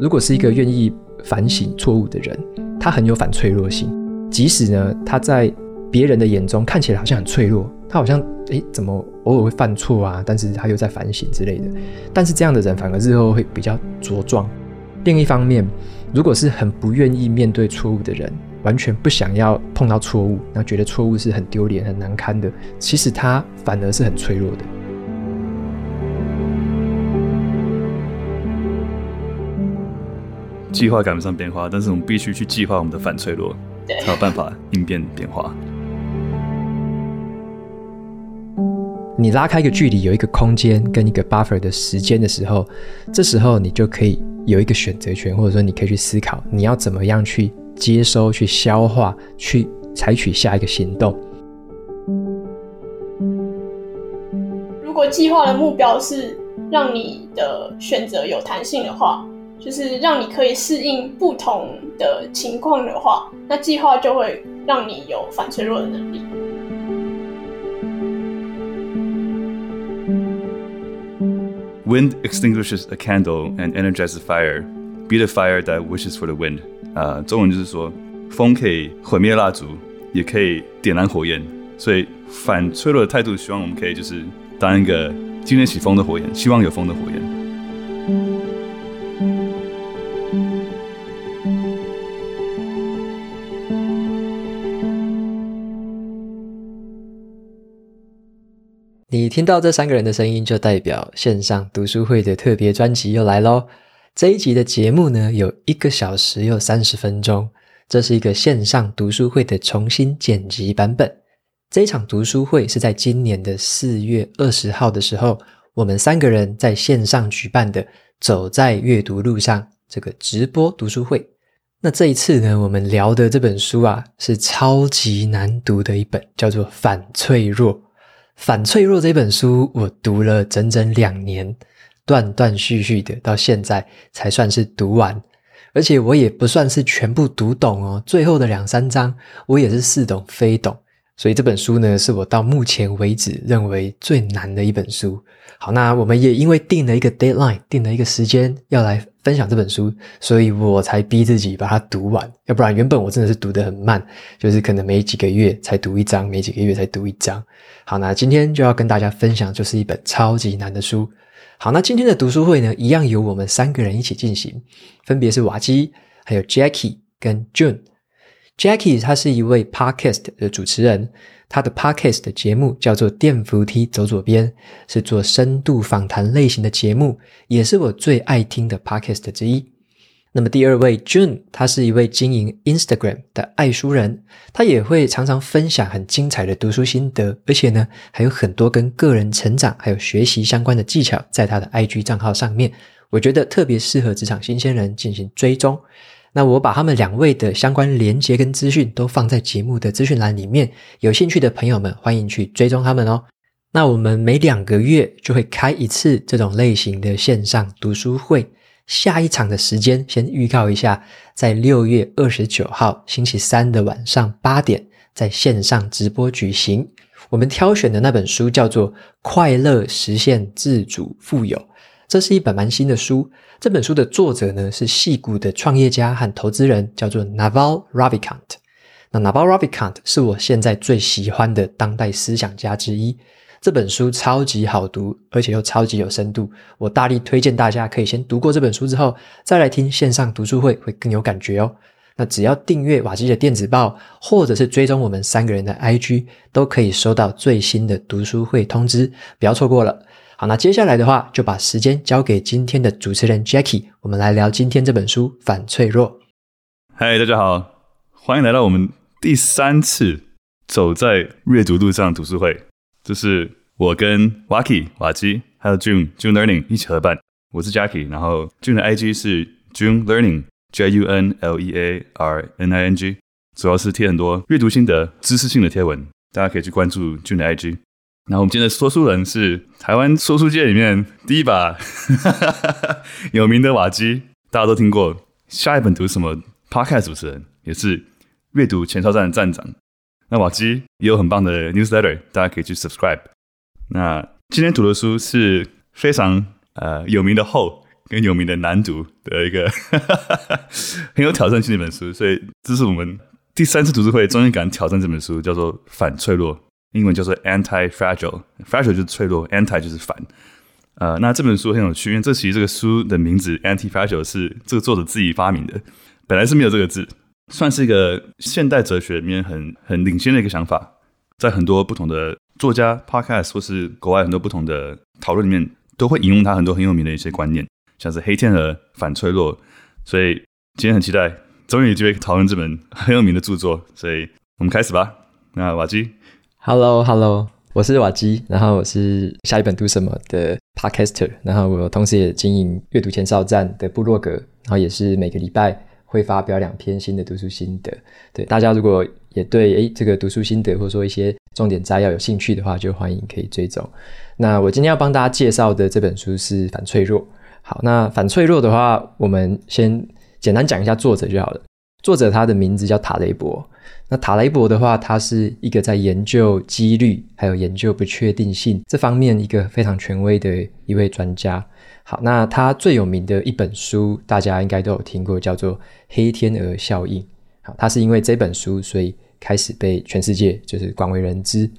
如果是一个愿意反省错误的人，他很有反脆弱性。即使呢，他在别人的眼中看起来好像很脆弱，他好像诶怎么偶尔会犯错啊？但是他又在反省之类的。但是这样的人反而日后会比较茁壮。另一方面，如果是很不愿意面对错误的人，完全不想要碰到错误，然后觉得错误是很丢脸、很难堪的，其实他反而是很脆弱的。计划赶不上变化，但是我们必须去计划我们的反脆弱，才有办法应变变化。你拉开一个距离，有一个空间跟一个 buffer 的时间的时候，这时候你就可以有一个选择权，或者说你可以去思考，你要怎么样去接收、去消化、去采取下一个行动。如果计划的目标是让你的选择有弹性的话。就是让你可以适应不同的情况的话，那计划就会让你有反脆弱的能力。Wind extinguishes a candle and energizes fire. Be the fire that wishes for the wind. 啊、呃，中文就是说，风可以毁灭蜡烛，也可以点燃火焰。所以反脆弱的态度，希望我们可以就是当一个经得起风的火焰，希望有风的火焰。你听到这三个人的声音，就代表线上读书会的特别专辑又来喽。这一集的节目呢，有一个小时又三十分钟，这是一个线上读书会的重新剪辑版本。这一场读书会是在今年的四月二十号的时候，我们三个人在线上举办的“走在阅读路上”这个直播读书会。那这一次呢，我们聊的这本书啊，是超级难读的一本，叫做《反脆弱》。反脆弱这本书，我读了整整两年，断断续续的，到现在才算是读完。而且我也不算是全部读懂哦，最后的两三章，我也是似懂非懂。所以这本书呢，是我到目前为止认为最难的一本书。好，那我们也因为定了一个 deadline，定了一个时间要来分享这本书，所以我才逼自己把它读完。要不然，原本我真的是读得很慢，就是可能每几个月才读一章，每几个月才读一章。好，那今天就要跟大家分享，就是一本超级难的书。好，那今天的读书会呢，一样由我们三个人一起进行，分别是瓦基、还有 Jackie 跟 June。Jackie 他是一位 Podcast 的主持人，他的 Podcast 的节目叫做《电扶梯走左边》，是做深度访谈类型的节目，也是我最爱听的 Podcast 之一。那么第二位 June，他是一位经营 Instagram 的爱书人，他也会常常分享很精彩的读书心得，而且呢，还有很多跟个人成长还有学习相关的技巧，在他的 IG 账号上面，我觉得特别适合职场新鲜人进行追踪。那我把他们两位的相关连接跟资讯都放在节目的资讯栏里面，有兴趣的朋友们欢迎去追踪他们哦。那我们每两个月就会开一次这种类型的线上读书会，下一场的时间先预告一下，在六月二十九号星期三的晚上八点，在线上直播举行。我们挑选的那本书叫做《快乐实现自主富有》，这是一本蛮新的书。这本书的作者呢，是矽谷的创业家和投资人，叫做 Naval Ravikant。那 Naval Ravikant 是我现在最喜欢的当代思想家之一。这本书超级好读，而且又超级有深度。我大力推荐大家可以先读过这本书之后，再来听线上读书会，会更有感觉哦。那只要订阅瓦基的电子报，或者是追踪我们三个人的 IG，都可以收到最新的读书会通知，不要错过了。好，那接下来的话，就把时间交给今天的主持人 Jackie，我们来聊今天这本书《反脆弱》。嗨，大家好，欢迎来到我们第三次走在阅读路上读书会。这是我跟 Waki 瓦基还有 June June Learning 一起合办。我是 Jackie，然后 June 的 IG 是 June Learning J U N L E A R N I N G，主要是贴很多阅读心得、知识性的贴文，大家可以去关注 June 的 IG。然后我们今天的说书人是台湾说书界里面第一把 有名的瓦基，大家都听过。下一本读什么？Podcast 主持人也是阅读前哨站的站长。那瓦基也有很棒的 newsletter，大家可以去 subscribe。那今天读的书是非常呃有名的厚，跟有名的难读的一个 很有挑战性的一本书，所以这是我们第三次读书会终于敢挑战这本书，叫做《反脆弱》，英文叫做 Anti-Fragile，Fragile 就是脆弱，Anti 就是反。呃，那这本书很有趣，因为这其实这个书的名字 Anti-Fragile 是这个作者自己发明的，本来是没有这个字，算是一个现代哲学里面很很领先的一个想法，在很多不同的作家 Podcast 或是国外很多不同的讨论里面，都会引用他很多很有名的一些观念，像是黑天鹅、反脆弱，所以今天很期待，终于有机会讨论这本很有名的著作，所以我们开始吧。那瓦基，Hello Hello。我是瓦基，然后我是下一本读什么的 Podcaster，然后我同时也经营阅读前哨站的部落格，然后也是每个礼拜会发表两篇新的读书心得。对大家如果也对诶这个读书心得或者说一些重点摘要有兴趣的话，就欢迎可以追踪。那我今天要帮大家介绍的这本书是《反脆弱》。好，那《反脆弱》的话，我们先简单讲一下作者就好了。作者他的名字叫塔雷博。那塔雷伯的话，他是一个在研究几率还有研究不确定性这方面一个非常权威的一位专家。好，那他最有名的一本书，大家应该都有听过，叫做《黑天鹅效应》。好，他是因为这本书，所以开始被全世界就是广为人知。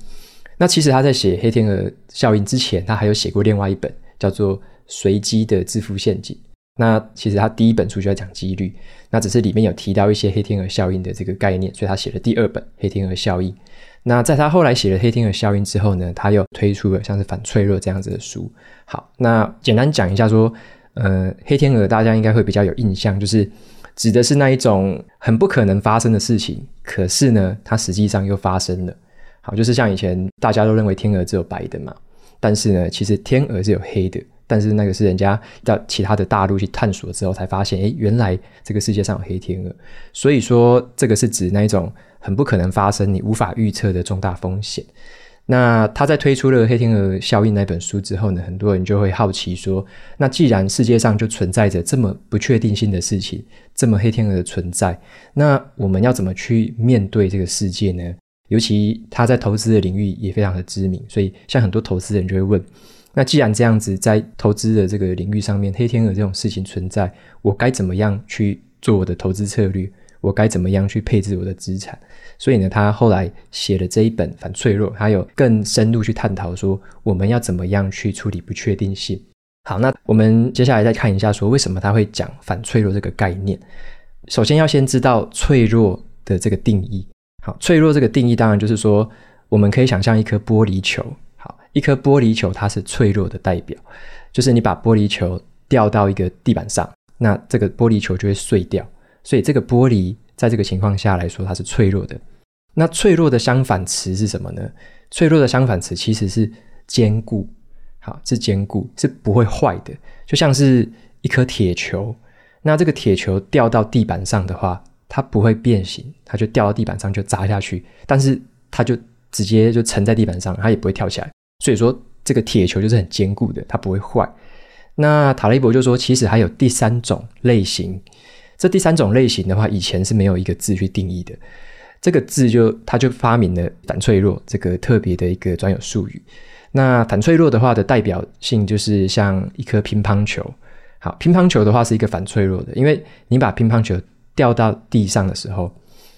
那其实他在写《黑天鹅效应》之前，他还有写过另外一本，叫做《随机的致富陷阱》。那其实他第一本书就在讲几率，那只是里面有提到一些黑天鹅效应的这个概念，所以他写了第二本《黑天鹅效应》。那在他后来写了《黑天鹅效应》之后呢，他又推出了像是《反脆弱》这样子的书。好，那简单讲一下说，呃，黑天鹅大家应该会比较有印象，就是指的是那一种很不可能发生的事情，可是呢，它实际上又发生了。好，就是像以前大家都认为天鹅只有白的嘛，但是呢，其实天鹅是有黑的。但是那个是人家到其他的大陆去探索之后才发现，诶，原来这个世界上有黑天鹅。所以说，这个是指那一种很不可能发生、你无法预测的重大风险。那他在推出了《黑天鹅效应》那本书之后呢，很多人就会好奇说，那既然世界上就存在着这么不确定性的事情，这么黑天鹅的存在，那我们要怎么去面对这个世界呢？尤其他在投资的领域也非常的知名，所以像很多投资人就会问。那既然这样子，在投资的这个领域上面，黑天鹅这种事情存在，我该怎么样去做我的投资策略？我该怎么样去配置我的资产？所以呢，他后来写了这一本《反脆弱》，他有更深入去探讨说，我们要怎么样去处理不确定性。好，那我们接下来再看一下，说为什么他会讲反脆弱这个概念？首先要先知道脆弱的这个定义。好，脆弱这个定义当然就是说，我们可以想象一颗玻璃球。一颗玻璃球，它是脆弱的代表，就是你把玻璃球掉到一个地板上，那这个玻璃球就会碎掉。所以这个玻璃在这个情况下来说，它是脆弱的。那脆弱的相反词是什么呢？脆弱的相反词其实是坚固，好，是坚固，是不会坏的。就像是一颗铁球，那这个铁球掉到地板上的话，它不会变形，它就掉到地板上就砸下去，但是它就直接就沉在地板上，它也不会跳起来。所以说，这个铁球就是很坚固的，它不会坏。那塔雷伯就说，其实还有第三种类型。这第三种类型的话，以前是没有一个字去定义的。这个字就他就发明了“反脆弱”这个特别的一个专有术语。那反脆弱的话的代表性就是像一颗乒乓球。好，乒乓球的话是一个反脆弱的，因为你把乒乓球掉到地上的时候，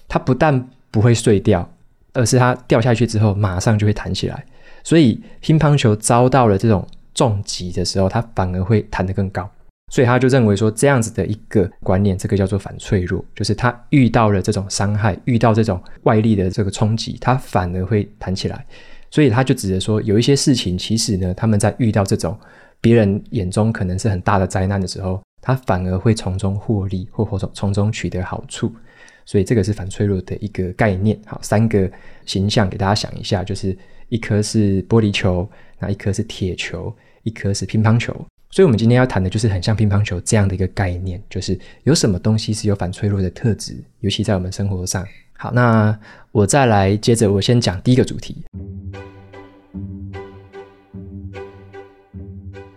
它不但不会碎掉，而是它掉下去之后马上就会弹起来。所以乒乓球遭到了这种重击的时候，它反而会弹得更高。所以他就认为说，这样子的一个观念，这个叫做反脆弱，就是他遇到了这种伤害，遇到这种外力的这个冲击，它反而会弹起来。所以他就指着说，有一些事情其实呢，他们在遇到这种别人眼中可能是很大的灾难的时候，他反而会从中获利，或或从从中取得好处。所以这个是反脆弱的一个概念。好，三个形象给大家想一下，就是。一颗是玻璃球，那一颗是铁球，一颗是乒乓球。所以，我们今天要谈的就是很像乒乓球这样的一个概念，就是有什么东西是有反脆弱的特质，尤其在我们生活上。好，那我再来接着，我先讲第一个主题。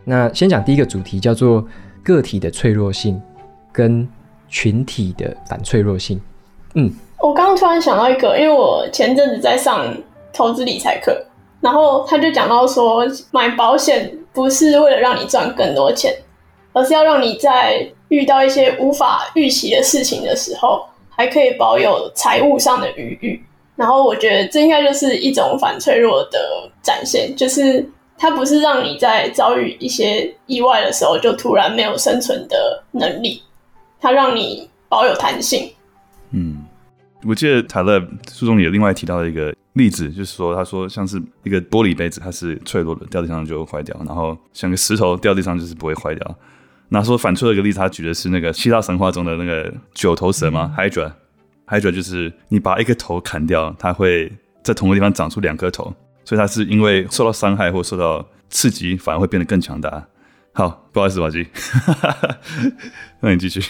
那先讲第一个主题，叫做个体的脆弱性跟群体的反脆弱性。嗯，我刚刚突然想到一个，因为我前阵子在上。投资理财课，然后他就讲到说，买保险不是为了让你赚更多钱，而是要让你在遇到一些无法预期的事情的时候，还可以保有财务上的余裕。然后我觉得这应该就是一种反脆弱的展现，就是它不是让你在遭遇一些意外的时候就突然没有生存的能力，它让你保有弹性。嗯，我记得塔勒书中也另外提到了一个例子，就是说他说像是一个玻璃杯子，它是脆弱的，掉地上就会坏掉；然后像个石头掉地上就是不会坏掉。那说反脆弱的一个例子，他举的是那个希腊神话中的那个九头蛇嘛，Hydra。Hydra 就是你把一个头砍掉，它会在同一个地方长出两颗头，所以它是因为受到伤害或受到刺激，反而会变得更强大。好，不好意思，宝鸡，那你继续。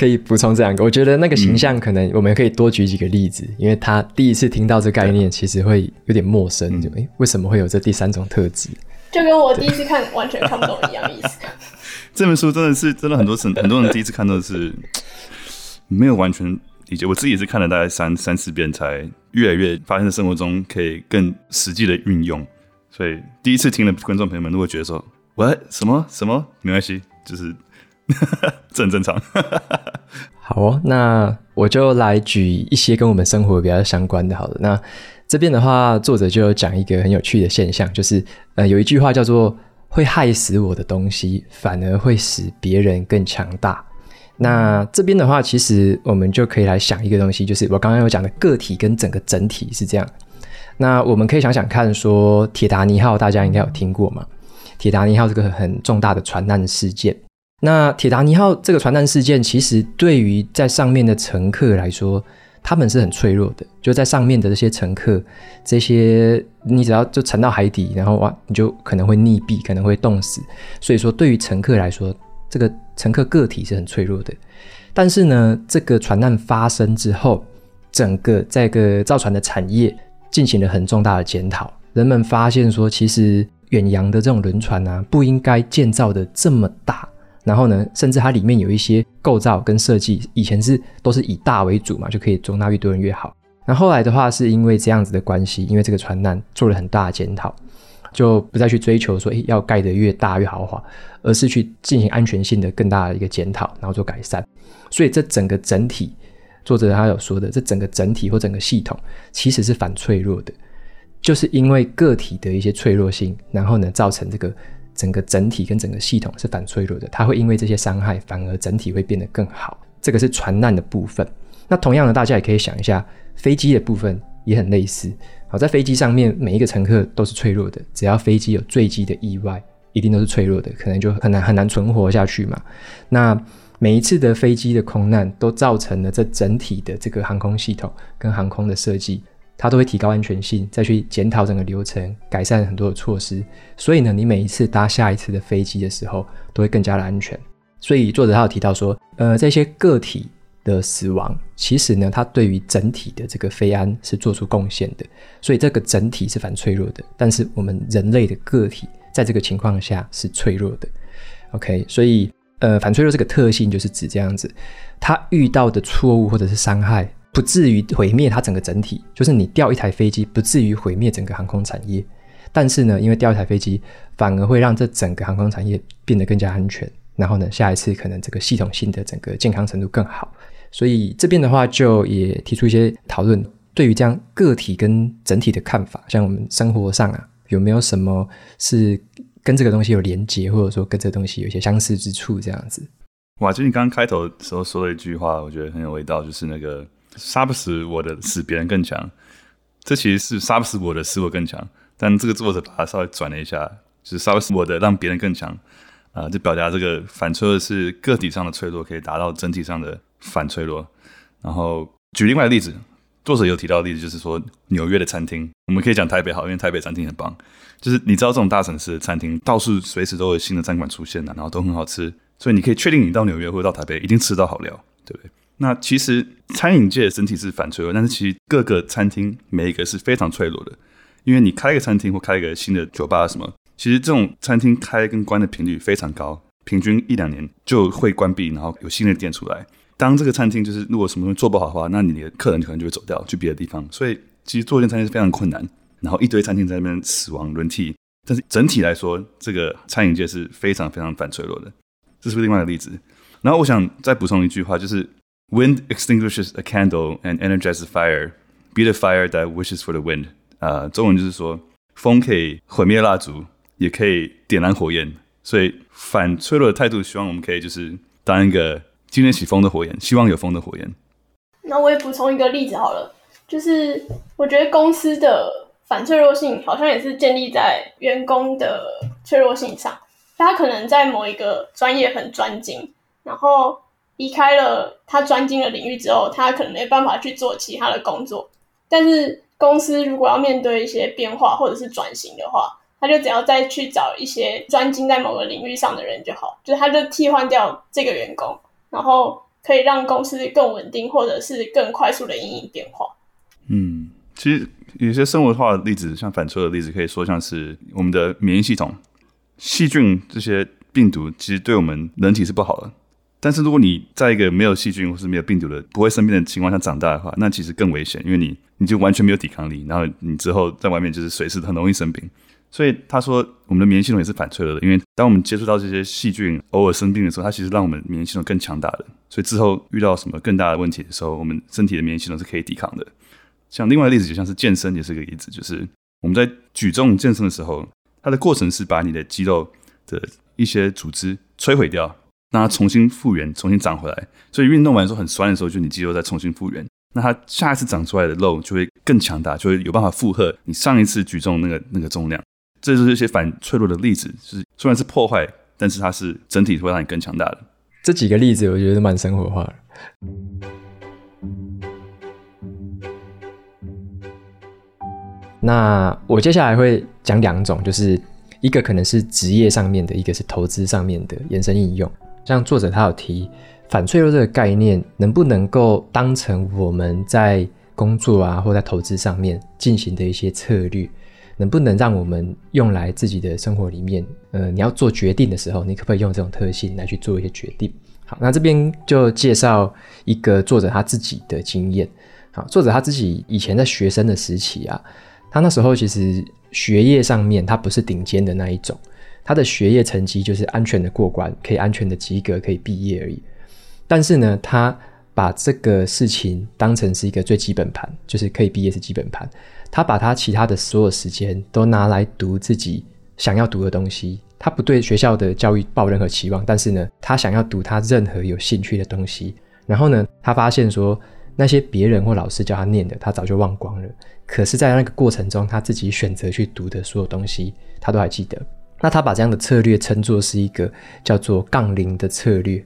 可以补充这两个，我觉得那个形象可能我们可以多举几个例子，嗯、因为他第一次听到这概念，其实会有点陌生，嗯、就诶，为什么会有这第三种特质？就跟我第一次看完全看不懂一样意思。这本书真的是真的很多次，很多人第一次看都是没有完全。理解，我自己也是看了大概三三四遍，才越来越发现，在生活中可以更实际的运用。所以第一次听的观众朋友们，如果觉得说“喂，什么什么”，没关系，就是 这很正常。好哦，那我就来举一些跟我们生活比较相关的。好了，那这边的话，作者就有讲一个很有趣的现象，就是呃，有一句话叫做“会害死我的东西，反而会使别人更强大”。那这边的话，其实我们就可以来想一个东西，就是我刚刚有讲的个体跟整个整体是这样。那我们可以想想看，说铁达尼号大家应该有听过嘛？铁达尼号这个很重大的船难事件。那铁达尼号这个船难事件，其实对于在上面的乘客来说，他们是很脆弱的。就在上面的这些乘客，这些你只要就沉到海底，然后哇，你就可能会溺毙，可能会冻死。所以说，对于乘客来说，这个乘客个体是很脆弱的，但是呢，这个船难发生之后，整个这个造船的产业进行了很重大的检讨。人们发现说，其实远洋的这种轮船啊，不应该建造的这么大。然后呢，甚至它里面有一些构造跟设计，以前是都是以大为主嘛，就可以容纳越多人越好。那后来的话，是因为这样子的关系，因为这个船难做了很大的检讨。就不再去追求说，诶，要盖得越大越豪华，而是去进行安全性的更大的一个检讨，然后做改善。所以这整个整体，作者他有说的，这整个整体或整个系统其实是反脆弱的，就是因为个体的一些脆弱性，然后呢，造成这个整个整体跟整个系统是反脆弱的，它会因为这些伤害，反而整体会变得更好。这个是船难的部分。那同样的，大家也可以想一下，飞机的部分也很类似。好，在飞机上面，每一个乘客都是脆弱的。只要飞机有坠机的意外，一定都是脆弱的，可能就很难很难存活下去嘛。那每一次的飞机的空难，都造成了这整体的这个航空系统跟航空的设计，它都会提高安全性，再去检讨整个流程，改善很多的措施。所以呢，你每一次搭下一次的飞机的时候，都会更加的安全。所以作者他有提到说，呃，这些个体。的死亡，其实呢，它对于整体的这个飞安是做出贡献的，所以这个整体是反脆弱的。但是我们人类的个体在这个情况下是脆弱的。OK，所以呃，反脆弱这个特性就是指这样子，它遇到的错误或者是伤害，不至于毁灭它整个整体，就是你掉一台飞机不至于毁灭整个航空产业，但是呢，因为掉一台飞机反而会让这整个航空产业变得更加安全，然后呢，下一次可能这个系统性的整个健康程度更好。所以这边的话，就也提出一些讨论，对于这样个体跟整体的看法，像我们生活上啊，有没有什么是跟这个东西有连结，或者说跟这东西有一些相似之处？这样子。哇，就你刚刚开头的时候说了一句话，我觉得很有味道，就是那个杀不死我的，使别人更强。这其实是杀不死我的，使我更强。但这个作者把它稍微转了一下，就是杀不死我的，让别人更强。啊、就表达这个反脆弱是个体上的脆弱，可以达到整体上的。反脆弱，然后举另外的例子，作者有提到的例子就是说纽约的餐厅，我们可以讲台北好，因为台北餐厅很棒。就是你知道这种大城市的餐厅，到处随时都有新的餐馆出现的，然后都很好吃，所以你可以确定你到纽约或者到台北一定吃到好料，对不对？那其实餐饮界整体是反脆弱，但是其实各个餐厅每一个是非常脆弱的，因为你开一个餐厅或开一个新的酒吧什么，其实这种餐厅开跟关的频率非常高，平均一两年就会关闭，然后有新的店出来。当这个餐厅就是如果什么东西做不好的话，那你的客人可能就会走掉去别的地方。所以其实做一间餐厅是非常困难。然后一堆餐厅在那边死亡轮替，但是整体来说，这个餐饮界是非常非常反脆弱的。这是不是另外一个例子。然后我想再补充一句话，就是 “Wind extinguishes a candle and energizes fire. Be the fire that wishes for the wind.” 啊、中文就是说，风可以毁灭蜡烛，也可以点燃火焰。所以反脆弱的态度，希望我们可以就是当一个经得起风的火焰，希望有风的火焰。那我也补充一个例子好了，就是我觉得公司的反脆弱性好像也是建立在员工的脆弱性上。他可能在某一个专业很专精，然后离开了他专精的领域之后，他可能没办法去做其他的工作。但是公司如果要面对一些变化或者是转型的话，他就只要再去找一些专精在某个领域上的人就好，就他就替换掉这个员工，然后可以让公司更稳定或者是更快速的因应变化。嗯，其实有些生活化的例子，像反脆弱的例子，可以说像是我们的免疫系统。细菌这些病毒其实对我们人体是不好的，但是如果你在一个没有细菌或是没有病毒的不会生病的情况下长大的话，那其实更危险，因为你你就完全没有抵抗力，然后你之后在外面就是随时很容易生病。所以他说我们的免疫系统也是反脆弱的，因为当我们接触到这些细菌偶尔生病的时候，它其实让我们免疫系统更强大的，所以之后遇到什么更大的问题的时候，我们身体的免疫系统是可以抵抗的。像另外的例子，就像是健身也是个例子，就是我们在举重健身的时候。它的过程是把你的肌肉的一些组织摧毁掉，让它重新复原、重新长回来。所以运动完之后很酸的时候，就你肌肉再重新复原。那它下一次长出来的肉就会更强大，就会有办法负荷你上一次举重那个那个重量。这就是一些反脆弱的例子，就是虽然是破坏，但是它是整体会让你更强大的。这几个例子我觉得蛮生活化的。那我接下来会讲两种，就是一个可能是职业上面的，一个是投资上面的延伸应用。像作者他有提反脆弱这个概念，能不能够当成我们在工作啊或在投资上面进行的一些策略，能不能让我们用来自己的生活里面？呃，你要做决定的时候，你可不可以用这种特性来去做一些决定？好，那这边就介绍一个作者他自己的经验。好，作者他自己以前在学生的时期啊。他那时候其实学业上面他不是顶尖的那一种，他的学业成绩就是安全的过关，可以安全的及格，可以毕业而已。但是呢，他把这个事情当成是一个最基本盘，就是可以毕业是基本盘。他把他其他的所有时间都拿来读自己想要读的东西。他不对学校的教育抱任何期望，但是呢，他想要读他任何有兴趣的东西。然后呢，他发现说那些别人或老师教他念的，他早就忘光了。可是，在那个过程中，他自己选择去读的所有东西，他都还记得。那他把这样的策略称作是一个叫做“杠铃”的策略。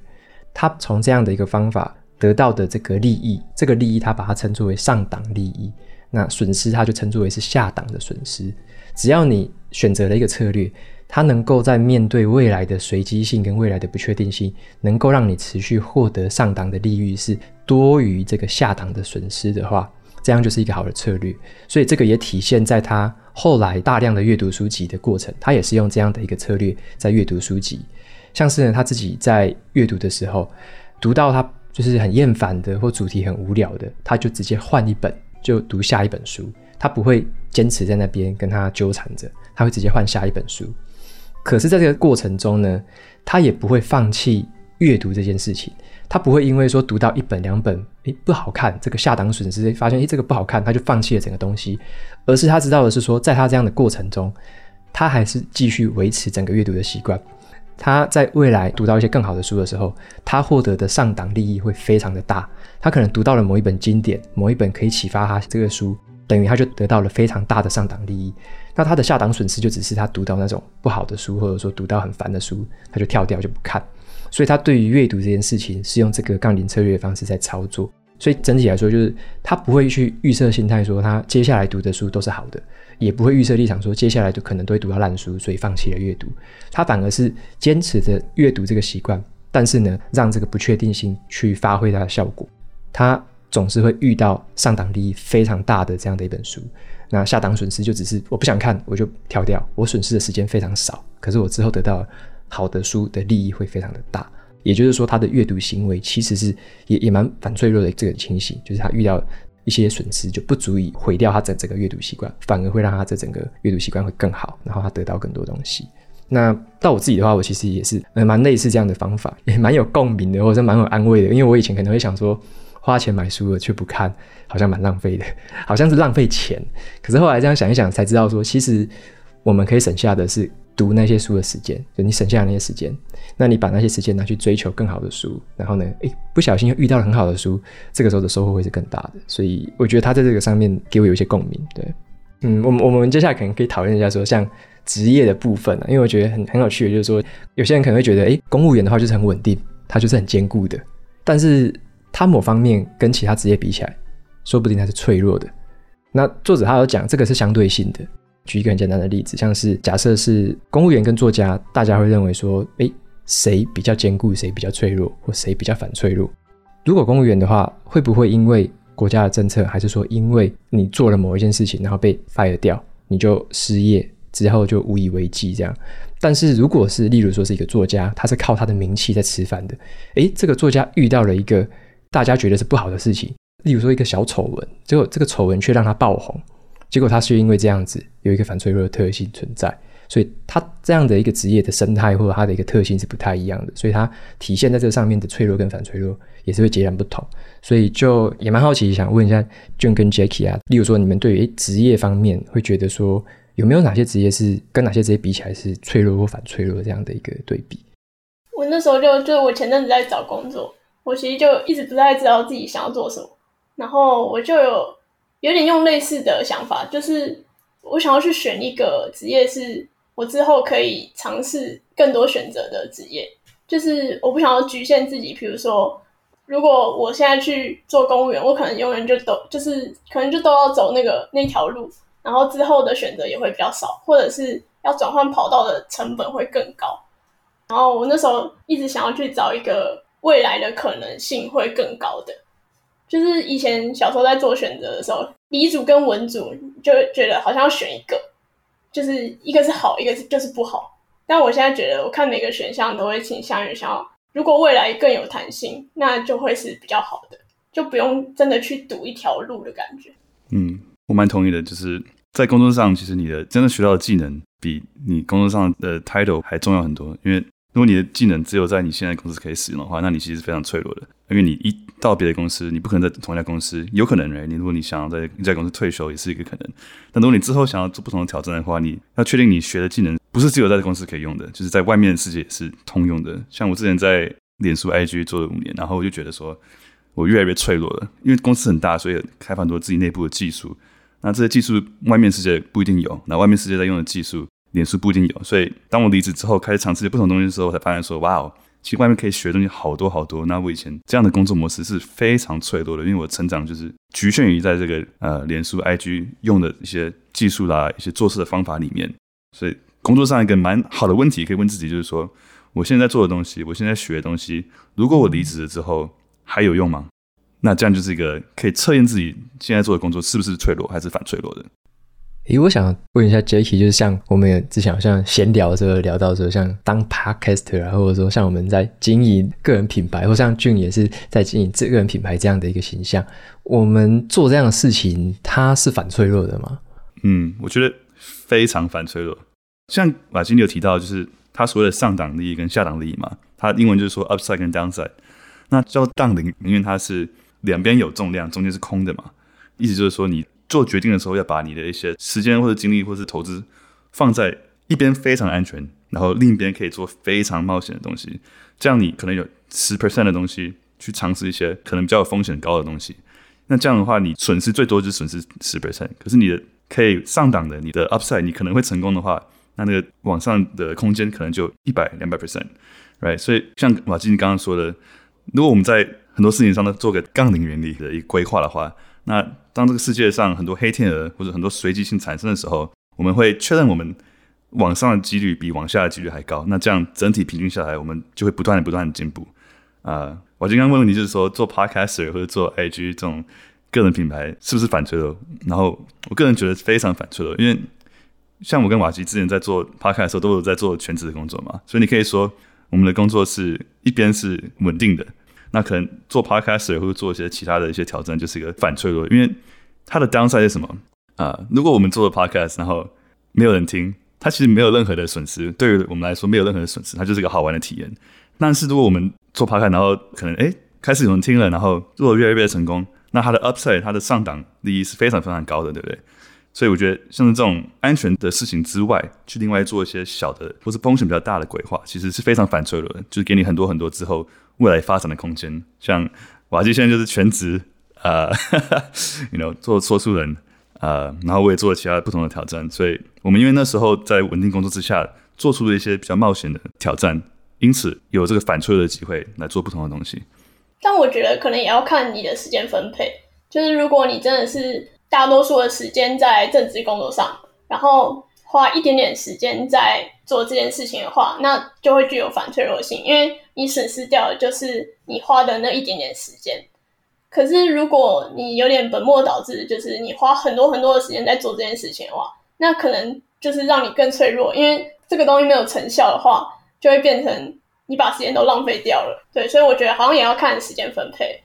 他从这样的一个方法得到的这个利益，这个利益他把它称作为上档利益。那损失他就称作为是下档的损失。只要你选择了一个策略，它能够在面对未来的随机性跟未来的不确定性，能够让你持续获得上档的利益是多于这个下档的损失的话。这样就是一个好的策略，所以这个也体现在他后来大量的阅读书籍的过程，他也是用这样的一个策略在阅读书籍。像是呢，他自己在阅读的时候，读到他就是很厌烦的或主题很无聊的，他就直接换一本，就读下一本书。他不会坚持在那边跟他纠缠着，他会直接换下一本书。可是，在这个过程中呢，他也不会放弃阅读这件事情。他不会因为说读到一本两本，诶不好看，这个下档损失，发现诶这个不好看，他就放弃了整个东西，而是他知道的是说，在他这样的过程中，他还是继续维持整个阅读的习惯。他在未来读到一些更好的书的时候，他获得的上档利益会非常的大。他可能读到了某一本经典，某一本可以启发他这个书，等于他就得到了非常大的上档利益。那他的下档损失就只是他读到那种不好的书，或者说读到很烦的书，他就跳掉就不看。所以他对于阅读这件事情是用这个杠铃策略的方式在操作，所以整体来说就是他不会去预设心态说他接下来读的书都是好的，也不会预设立场说接下来就可能都会读到烂书，所以放弃了阅读。他反而是坚持着阅读这个习惯，但是呢，让这个不确定性去发挥它的效果。他总是会遇到上档利益非常大的这样的一本书，那下档损失就只是我不想看，我就跳掉，我损失的时间非常少，可是我之后得到。好的书的利益会非常的大，也就是说，他的阅读行为其实是也也蛮反脆弱的这个情形，就是他遇到一些损失就不足以毁掉他整整个阅读习惯，反而会让他这整个阅读习惯会更好，然后他得到更多东西。那到我自己的话，我其实也是呃蛮类似这样的方法，也蛮有共鸣的，或者蛮有安慰的。因为我以前可能会想说，花钱买书了却不看，好像蛮浪费的，好像是浪费钱。可是后来这样想一想，才知道说，其实我们可以省下的是读那些书的时间，就你省下来那些时间，那你把那些时间拿去追求更好的书，然后呢，诶，不小心又遇到了很好的书，这个时候的收获会是更大的。所以我觉得他在这个上面给我有一些共鸣。对，嗯，我们我们接下来可能可以讨论一下说，像职业的部分啊，因为我觉得很很有趣的，就是说有些人可能会觉得，诶，公务员的话就是很稳定，他就是很坚固的，但是他某方面跟其他职业比起来，说不定他是脆弱的。那作者他有讲，这个是相对性的。举一个很简单的例子，像是假设是公务员跟作家，大家会认为说，诶，谁比较坚固，谁比较脆弱，或谁比较反脆弱？如果公务员的话，会不会因为国家的政策，还是说因为你做了某一件事情，然后被 fire 掉，你就失业之后就无以为继这样？但是如果是例如说是一个作家，他是靠他的名气在吃饭的，诶，这个作家遇到了一个大家觉得是不好的事情，例如说一个小丑闻，结果这个丑闻却让他爆红。结果他是因为这样子有一个反脆弱的特性存在，所以他这样的一个职业的生态或者他的一个特性是不太一样的，所以他体现在这上面的脆弱跟反脆弱也是会截然不同。所以就也蛮好奇，想问一下 Jun 跟 Jackie 啊，例如说你们对于职业方面会觉得说有没有哪些职业是跟哪些职业比起来是脆弱或反脆弱这样的一个对比？我那时候就就我前阵子在找工作，我其实就一直不太知道自己想要做什么，然后我就有。有点用类似的想法，就是我想要去选一个职业，是我之后可以尝试更多选择的职业。就是我不想要局限自己，比如说，如果我现在去做公务员，我可能永远就都就是可能就都要走那个那条路，然后之后的选择也会比较少，或者是要转换跑道的成本会更高。然后我那时候一直想要去找一个未来的可能性会更高的。就是以前小时候在做选择的时候，理组跟文组就觉得好像要选一个，就是一个是好，一个是就是不好。但我现在觉得，我看每个选项都会倾向于想要，如果未来更有弹性，那就会是比较好的，就不用真的去赌一条路的感觉。嗯，我蛮同意的，就是在工作上，其实你的真的学到的技能，比你工作上的 title 还重要很多，因为。如果你的技能只有在你现在公司可以使用的话，那你其实是非常脆弱的。因为你一到别的公司，你不可能在同一家公司，有可能诶，你如果你想要在一家公司退休，也是一个可能。但如果你之后想要做不同的挑战的话，你要确定你学的技能不是只有在这公司可以用的，就是在外面的世界也是通用的。像我之前在脸书 IG 做了五年，然后我就觉得说，我越来越脆弱了，因为公司很大，所以开发很多自己内部的技术。那这些技术外面世界不一定有，那外面世界在用的技术。脸书不一定有，所以当我离职之后，开始尝试不同东西的时候，我才发现说，哇哦，其实外面可以学的东西好多好多。那我以前这样的工作模式是非常脆弱的，因为我成长就是局限于在这个呃脸书 IG 用的一些技术啦，一些做事的方法里面。所以工作上一个蛮好的问题可以问自己，就是说，我现在做的东西，我现在学的东西，如果我离职了之后还有用吗？那这样就是一个可以测验自己现在做的工作是不是脆弱还是反脆弱的。诶，我想问一下 Jackie，就是像我们之前好像闲聊的时候聊到说，像当 Podcaster 啊，或者说像我们在经营个人品牌，或像俊也是在经营这个人品牌这样的一个形象，我们做这样的事情，它是反脆弱的吗？嗯，我觉得非常反脆弱。像马金有提到，就是他所谓的上档利益跟下档利益嘛，他英文就是说 upside 跟 downside。那叫当零，因为它是两边有重量，中间是空的嘛，意思就是说你。做决定的时候，要把你的一些时间或者精力或者是投资放在一边非常安全，然后另一边可以做非常冒险的东西。这样你可能有十 percent 的东西去尝试一些可能比较有风险高的东西。那这样的话，你损失最多就损失十 percent。可是你的可以上档的，你的 upside 你可能会成功的话，那那个往上的空间可能就一百两百 percent，right？所以像马基你刚刚说的，如果我们在很多事情上都做个杠铃原理的一个规划的话，那当这个世界上很多黑天鹅或者很多随机性产生的时候，我们会确认我们往上的几率比往下的几率还高。那这样整体平均下来，我们就会不断的不断的进步。啊、呃，我刚刚问问题就是说，做 podcaster 或者做 IG 这种个人品牌是不是反脆弱？然后我个人觉得非常反脆弱，因为像我跟瓦吉之前在做 podcast 的时候，都有在做全职的工作嘛，所以你可以说我们的工作是一边是稳定的。那可能做 podcaster 或者做一些其他的一些挑战，就是一个反脆弱，因为它的 downside 是什么啊？如果我们做了 podcast，然后没有人听，它其实没有任何的损失，对于我们来说没有任何的损失，它就是一个好玩的体验。但是如果我们做 Podcast，然后可能哎开始有人听了，然后做得越来越成功，那它的 upside 它的上档利益是非常非常高的，对不对？所以我觉得像是这种安全的事情之外，去另外做一些小的或是风险比较大的规划，其实是非常反脆弱的，就是给你很多很多之后未来发展的空间。像瓦基现在就是全职呃，you know 做说书人。呃，然后我也做了其他不同的挑战，所以我们因为那时候在稳定工作之下，做出了一些比较冒险的挑战，因此有这个反脆弱的机会来做不同的东西。但我觉得可能也要看你的时间分配，就是如果你真的是大多数的时间在正职工作上，然后花一点点时间在做这件事情的话，那就会具有反脆弱性，因为你损失掉的就是你花的那一点点时间。可是，如果你有点本末倒置，就是你花很多很多的时间在做这件事情的话，那可能就是让你更脆弱，因为这个东西没有成效的话，就会变成你把时间都浪费掉了。对，所以我觉得好像也要看时间分配。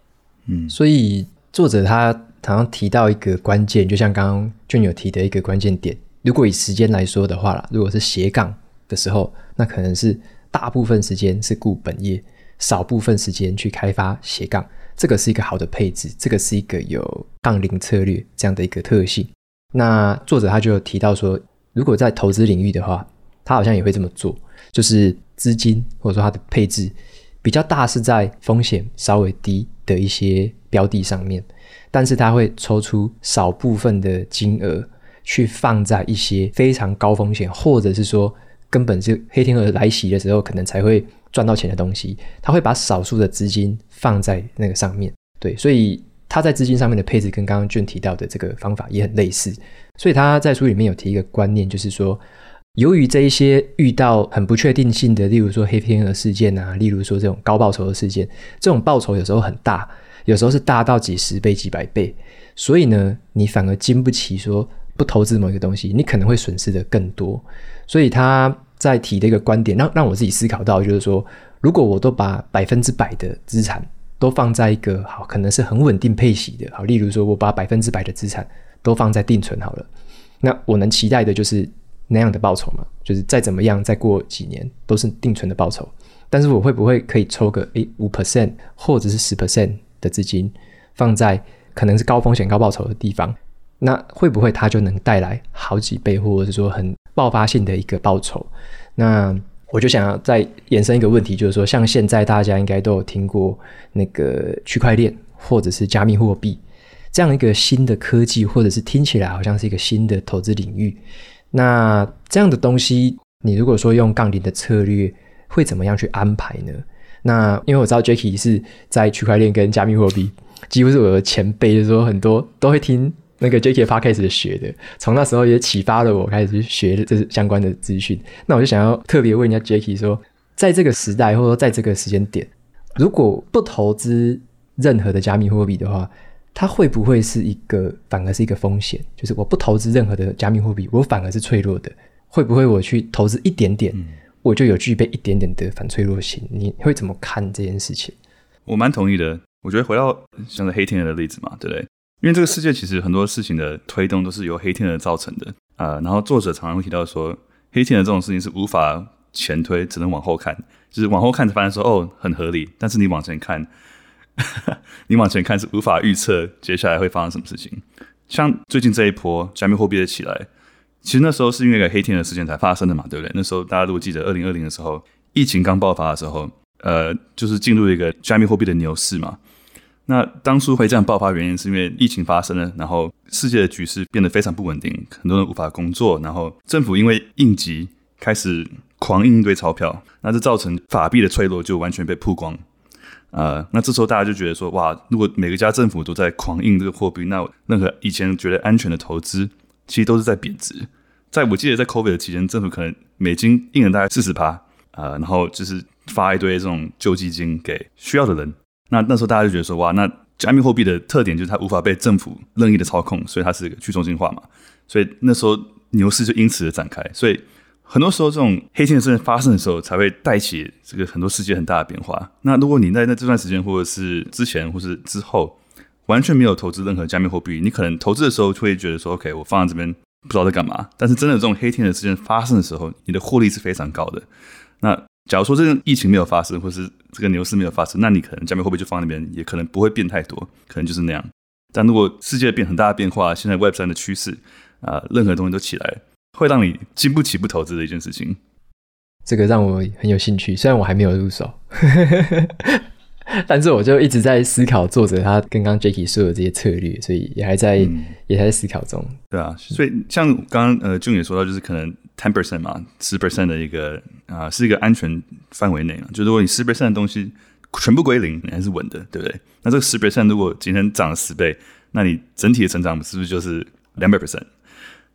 嗯，所以作者他好像提到一个关键，就像刚刚俊友提的一个关键点，如果以时间来说的话啦，如果是斜杠的时候，那可能是大部分时间是顾本业，少部分时间去开发斜杠。这个是一个好的配置，这个是一个有杠铃策略这样的一个特性。那作者他就提到说，如果在投资领域的话，他好像也会这么做，就是资金或者说他的配置比较大，是在风险稍微低的一些标的上面，但是他会抽出少部分的金额去放在一些非常高风险，或者是说根本是黑天鹅来袭的时候可能才会赚到钱的东西，他会把少数的资金放在那个上面，对，所以他在资金上面的配置跟刚刚俊提到的这个方法也很类似。所以他在书里面有提一个观念，就是说，由于这一些遇到很不确定性的，例如说黑天鹅事件啊，例如说这种高报酬的事件，这种报酬有时候很大，有时候是大到几十倍、几百倍，所以呢，你反而经不起说不投资某一个东西，你可能会损失的更多。所以他。在提的一个观点，让让我自己思考到，就是说，如果我都把百分之百的资产都放在一个好，可能是很稳定配息的，好，例如说，我把百分之百的资产都放在定存好了，那我能期待的就是那样的报酬吗？就是再怎么样，再过几年都是定存的报酬，但是我会不会可以抽个诶五 percent 或者是十 percent 的资金放在可能是高风险高报酬的地方？那会不会它就能带来好几倍，或者是说很爆发性的一个报酬，那我就想要再延伸一个问题，就是说，像现在大家应该都有听过那个区块链或者是加密货币这样一个新的科技，或者是听起来好像是一个新的投资领域。那这样的东西，你如果说用杠铃的策略，会怎么样去安排呢？那因为我知道 Jacky 是在区块链跟加密货币几乎是我的前辈，就是说很多都会听。那个 Jacky 他开始学的，从那时候也启发了我开始去学这相关的资讯。那我就想要特别问一下 Jacky 说，在这个时代或者说在这个时间点，如果不投资任何的加密货币的话，它会不会是一个反而是一个风险？就是我不投资任何的加密货币，我反而是脆弱的。会不会我去投资一点点，我就有具备一点点的反脆弱性？你会怎么看这件事情？我蛮同意的。我觉得回到像是黑天鹅的例子嘛，对不对？因为这个世界其实很多事情的推动都是由黑天鹅造成的啊、然后作者常常会提到说，黑天鹅这种事情是无法前推，只能往后看，就是往后看才发现说哦很合理，但是你往前看，你往前看是无法预测接下来会发生什么事情。像最近这一波加密货币的起来，其实那时候是因为一个黑天鹅事件才发生的嘛，对不对？那时候大家如果记得二零二零的时候，疫情刚爆发的时候，呃，就是进入一个加密货币的牛市嘛。那当初会这样爆发，原因是因为疫情发生了，然后世界的局势变得非常不稳定，很多人无法工作，然后政府因为应急开始狂印一堆钞票，那这造成法币的脆弱就完全被曝光。呃，那这时候大家就觉得说，哇，如果每个家政府都在狂印这个货币，那任何以前觉得安全的投资，其实都是在贬值。在我记得在 COVID 的期间，政府可能美金印了大概四十趴，呃，然后就是发一堆这种救济金给需要的人。那那时候大家就觉得说，哇，那加密货币的特点就是它无法被政府任意的操控，所以它是一个去中心化嘛。所以那时候牛市就因此而展开。所以很多时候这种黑天鹅事件发生的时候，才会带起这个很多世界很大的变化。那如果你在那这段时间，或者是之前，或是之后，完全没有投资任何加密货币，你可能投资的时候就会觉得说，OK，我放在这边不知道在干嘛。但是真的这种黑天鹅事件发生的时候，你的获利是非常高的。那假如说这个疫情没有发生，或是这个牛市没有发生，那你可能加密货币就放在那边，也可能不会变太多，可能就是那样。但如果世界变很大的变化，现在 Web 三的趋势啊，任何东西都起来，会让你经不起不投资的一件事情。这个让我很有兴趣，虽然我还没有入手，但是我就一直在思考作者他刚刚 Jacky 说的这些策略，所以也还在、嗯、也还在思考中。对啊，所以像刚刚呃 June 也说到，就是可能 ten percent 嘛，十 percent 的一个啊、呃，是一个安全范围内嘛，就如果你十 percent 的东西全部归零，你还是稳的，对不对？那这个十 percent 如果今天涨了十倍，那你整体的成长是不是就是两百 percent？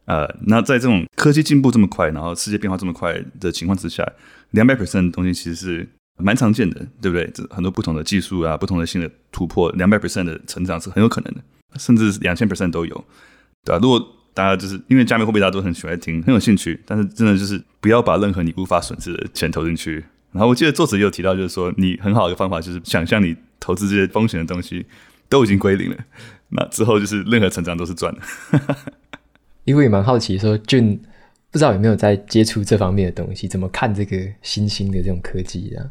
呃，那在这种科技进步这么快，然后世界变化这么快的情况之下，两百 percent 的东西其实是蛮常见的，对不对？这很多不同的技术啊，不同的新的突破，两百 percent 的成长是很有可能的，甚至两千 percent 都有，对吧？如果大家就是因为加密货币，大家都很喜欢听，很有兴趣，但是真的就是不要把任何你无法损失的钱投进去。然后我记得作者也有提到，就是说你很好的方法就是想象你投资这些风险的东西都已经归零了，那之后就是任何成长都是赚的。因为蛮好奇说，俊不知道有没有在接触这方面的东西，怎么看这个新兴的这种科技啊？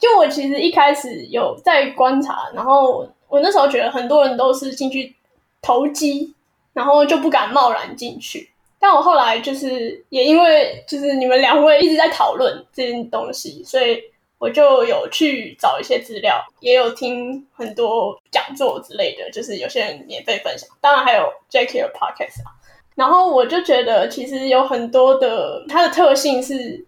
就我其实一开始有在观察，然后我那时候觉得很多人都是进去投机，然后就不敢贸然进去。但我后来就是也因为就是你们两位一直在讨论这件东西，所以我就有去找一些资料，也有听很多讲座之类的，就是有些人免费分享，当然还有 Jackie 的 Podcast 啊。然后我就觉得，其实有很多的它的特性是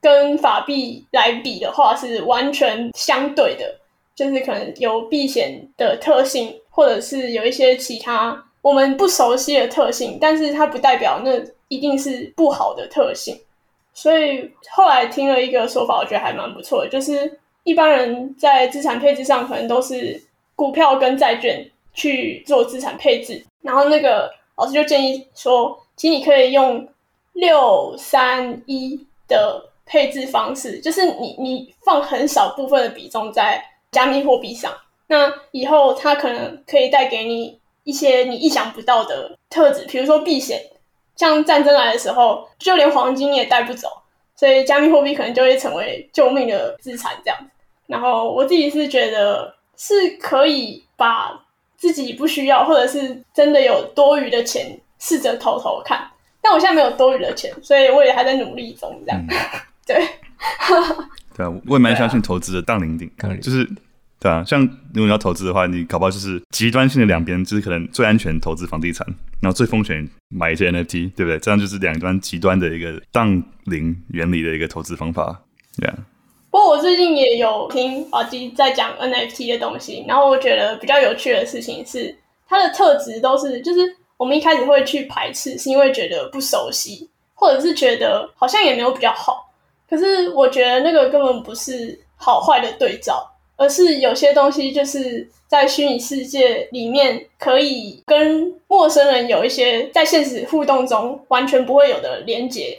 跟法币来比的话是完全相对的，就是可能有避险的特性，或者是有一些其他我们不熟悉的特性，但是它不代表那一定是不好的特性。所以后来听了一个说法，我觉得还蛮不错的，就是一般人在资产配置上可能都是股票跟债券去做资产配置，然后那个。老师就建议说，其实你可以用六三一的配置方式，就是你你放很少部分的比重在加密货币上，那以后它可能可以带给你一些你意想不到的特质，比如说避险，像战争来的时候，就连黄金你也带不走，所以加密货币可能就会成为救命的资产这样。然后我自己是觉得是可以把。自己不需要，或者是真的有多余的钱，试着投投看。但我现在没有多余的钱，所以我也还在努力中，这样。嗯、对，对啊，我也蛮相信投资的当零顶，啊、就是对啊。像如果你要投资的话，你搞不好就是极端性的两边，就是可能最安全投资房地产，然后最风险买一些 NFT，对不对？这样就是两端极端的一个当零原理的一个投资方法，对啊。不过我最近也有听阿基在讲 NFT 的东西，然后我觉得比较有趣的事情是，它的特质都是，就是我们一开始会去排斥，是因为觉得不熟悉，或者是觉得好像也没有比较好。可是我觉得那个根本不是好坏的对照，而是有些东西就是在虚拟世界里面可以跟陌生人有一些在现实互动中完全不会有的连接。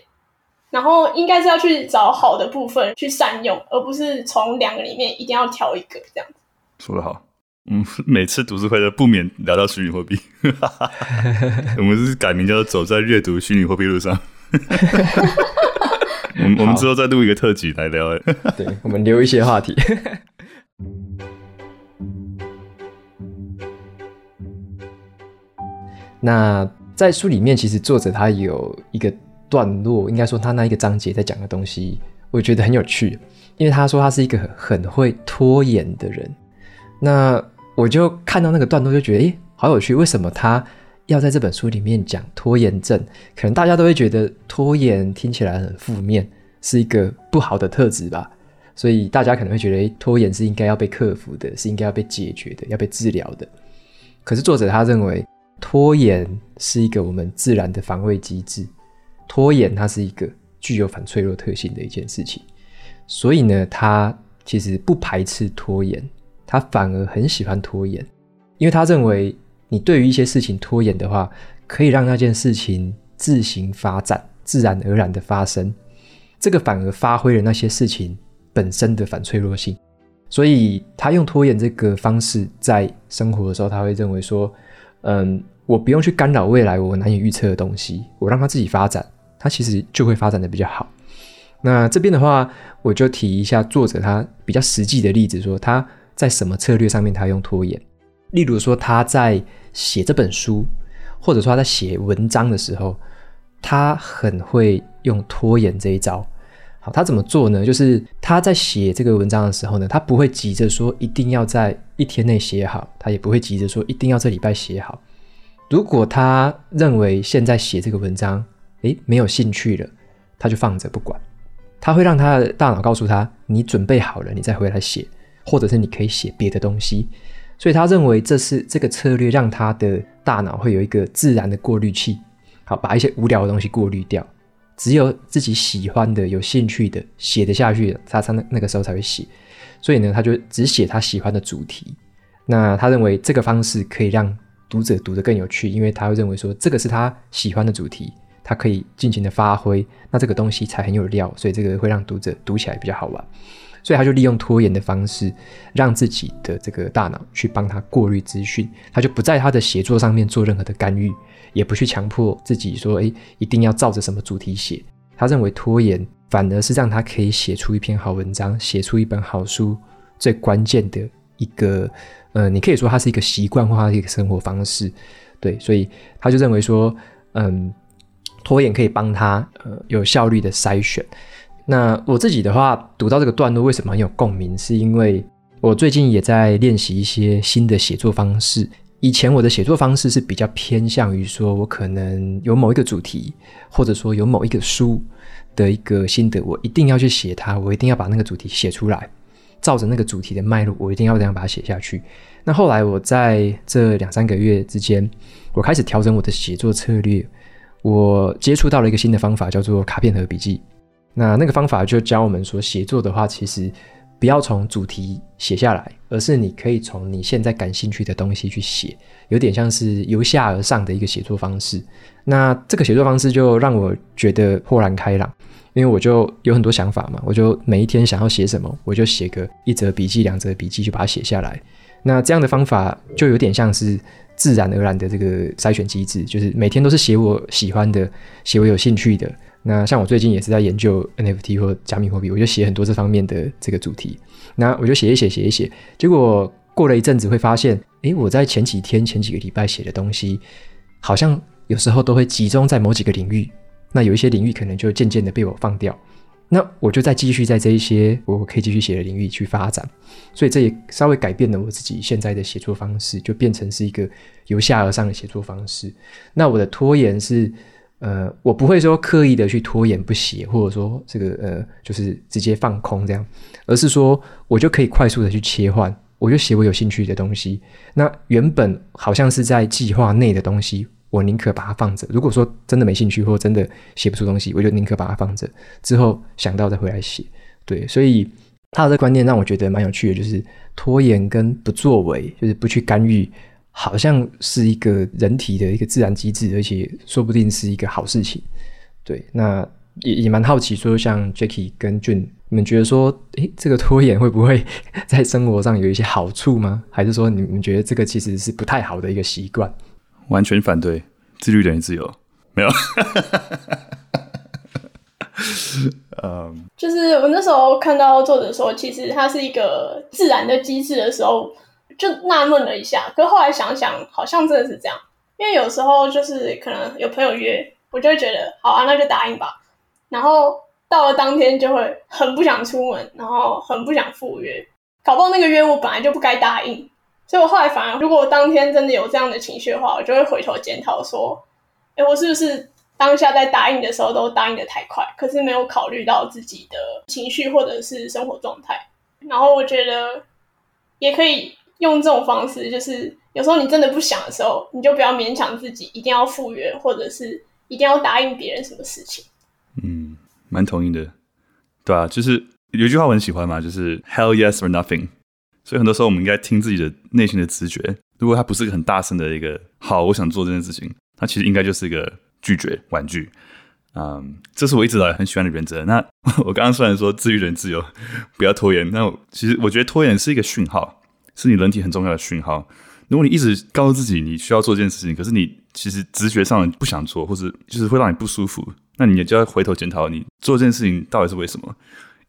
然后应该是要去找好的部分去善用，而不是从两个里面一定要挑一个这样子。说得好，嗯，每次读书会都不免聊到虚拟货币，我们是改名叫做“走在阅读虚拟货币路上”。我们我们之后再录一个特辑来聊。对，我们留一些话题。那在书里面，其实作者他有一个。段落应该说他那一个章节在讲的东西，我觉得很有趣，因为他说他是一个很会拖延的人。那我就看到那个段落就觉得，诶，好有趣。为什么他要在这本书里面讲拖延症？可能大家都会觉得拖延听起来很负面，是一个不好的特质吧。所以大家可能会觉得，诶，拖延是应该要被克服的，是应该要被解决的，要被治疗的。可是作者他认为，拖延是一个我们自然的防卫机制。拖延，它是一个具有反脆弱特性的一件事情，所以呢，他其实不排斥拖延，他反而很喜欢拖延，因为他认为你对于一些事情拖延的话，可以让那件事情自行发展，自然而然的发生，这个反而发挥了那些事情本身的反脆弱性，所以他用拖延这个方式在生活的时候，他会认为说，嗯，我不用去干扰未来我难以预测的东西，我让它自己发展，它其实就会发展的比较好。那这边的话，我就提一下作者他比较实际的例子，说他在什么策略上面他用拖延。例如说他在写这本书，或者说他在写文章的时候，他很会用拖延这一招。好，他怎么做呢？就是他在写这个文章的时候呢，他不会急着说一定要在一天内写好，他也不会急着说一定要这礼拜写好。如果他认为现在写这个文章，诶，没有兴趣了，他就放着不管。他会让他的大脑告诉他，你准备好了，你再回来写，或者是你可以写别的东西。所以他认为这是这个策略让他的大脑会有一个自然的过滤器，好，把一些无聊的东西过滤掉。只有自己喜欢的、有兴趣的、写得下去，他才那那个时候才会写。所以呢，他就只写他喜欢的主题。那他认为这个方式可以让读者读得更有趣，因为他会认为说这个是他喜欢的主题，他可以尽情的发挥，那这个东西才很有料，所以这个会让读者读起来比较好玩。所以他就利用拖延的方式，让自己的这个大脑去帮他过滤资讯，他就不在他的写作上面做任何的干预。也不去强迫自己说，诶，一定要照着什么主题写。他认为拖延反而是让他可以写出一篇好文章，写出一本好书最关键的一个，呃，你可以说它是一个习惯化的一个生活方式。对，所以他就认为说，嗯，拖延可以帮他呃有效率的筛选。那我自己的话，读到这个段落为什么很有共鸣？是因为我最近也在练习一些新的写作方式。以前我的写作方式是比较偏向于说，我可能有某一个主题，或者说有某一个书的一个心得，我一定要去写它，我一定要把那个主题写出来，照着那个主题的脉络，我一定要这样把它写下去。那后来我在这两三个月之间，我开始调整我的写作策略，我接触到了一个新的方法，叫做卡片和笔记。那那个方法就教我们说，写作的话，其实。不要从主题写下来，而是你可以从你现在感兴趣的东西去写，有点像是由下而上的一个写作方式。那这个写作方式就让我觉得豁然开朗，因为我就有很多想法嘛，我就每一天想要写什么，我就写个一则笔记、两则笔记，就把它写下来。那这样的方法就有点像是自然而然的这个筛选机制，就是每天都是写我喜欢的，写我有兴趣的。那像我最近也是在研究 NFT 或加密货币，我就写很多这方面的这个主题。那我就写一写，写一写，结果过了一阵子会发现，诶，我在前几天、前几个礼拜写的东西，好像有时候都会集中在某几个领域。那有一些领域可能就渐渐的被我放掉。那我就再继续在这一些我可以继续写的领域去发展。所以这也稍微改变了我自己现在的写作方式，就变成是一个由下而上的写作方式。那我的拖延是。呃，我不会说刻意的去拖延不写，或者说这个呃，就是直接放空这样，而是说我就可以快速的去切换，我就写我有兴趣的东西。那原本好像是在计划内的东西，我宁可把它放着。如果说真的没兴趣，或真的写不出东西，我就宁可把它放着，之后想到再回来写。对，所以他的观念让我觉得蛮有趣的，就是拖延跟不作为，就是不去干预。好像是一个人体的一个自然机制，而且说不定是一个好事情。对，那也也蛮好奇，说像 Jacky 跟 June，你们觉得说，诶，这个拖延会不会 在生活上有一些好处吗？还是说你们觉得这个其实是不太好的一个习惯？完全反对，自律等于自由，没有。嗯，就是我那时候看到作者说，其实它是一个自然的机制的时候。就纳闷了一下，可是后来想想，好像真的是这样。因为有时候就是可能有朋友约，我就会觉得好啊，那就答应吧。然后到了当天就会很不想出门，然后很不想赴约。搞不好那个约我本来就不该答应，所以我后来反而，如果我当天真的有这样的情绪的话，我就会回头检讨说，哎，我是不是当下在答应的时候都答应得太快，可是没有考虑到自己的情绪或者是生活状态。然后我觉得也可以。用这种方式，就是有时候你真的不想的时候，你就不要勉强自己一定要赴约，或者是一定要答应别人什么事情。嗯，蛮同意的，对啊，就是有一句话我很喜欢嘛，就是 Hell yes or nothing。所以很多时候我们应该听自己的内心的直觉，如果它不是一个很大声的一个好，我想做这件事情，它其实应该就是一个拒绝婉拒。嗯，这是我一直来很喜欢的原则。那 我刚刚虽然说自律人自由，不要拖延，那我其实我觉得拖延是一个讯号。是你人体很重要的讯号，如果你一直告诉自己你需要做这件事情，可是你其实直觉上不想做，或者就是会让你不舒服，那你也就要回头检讨你做这件事情到底是为什么。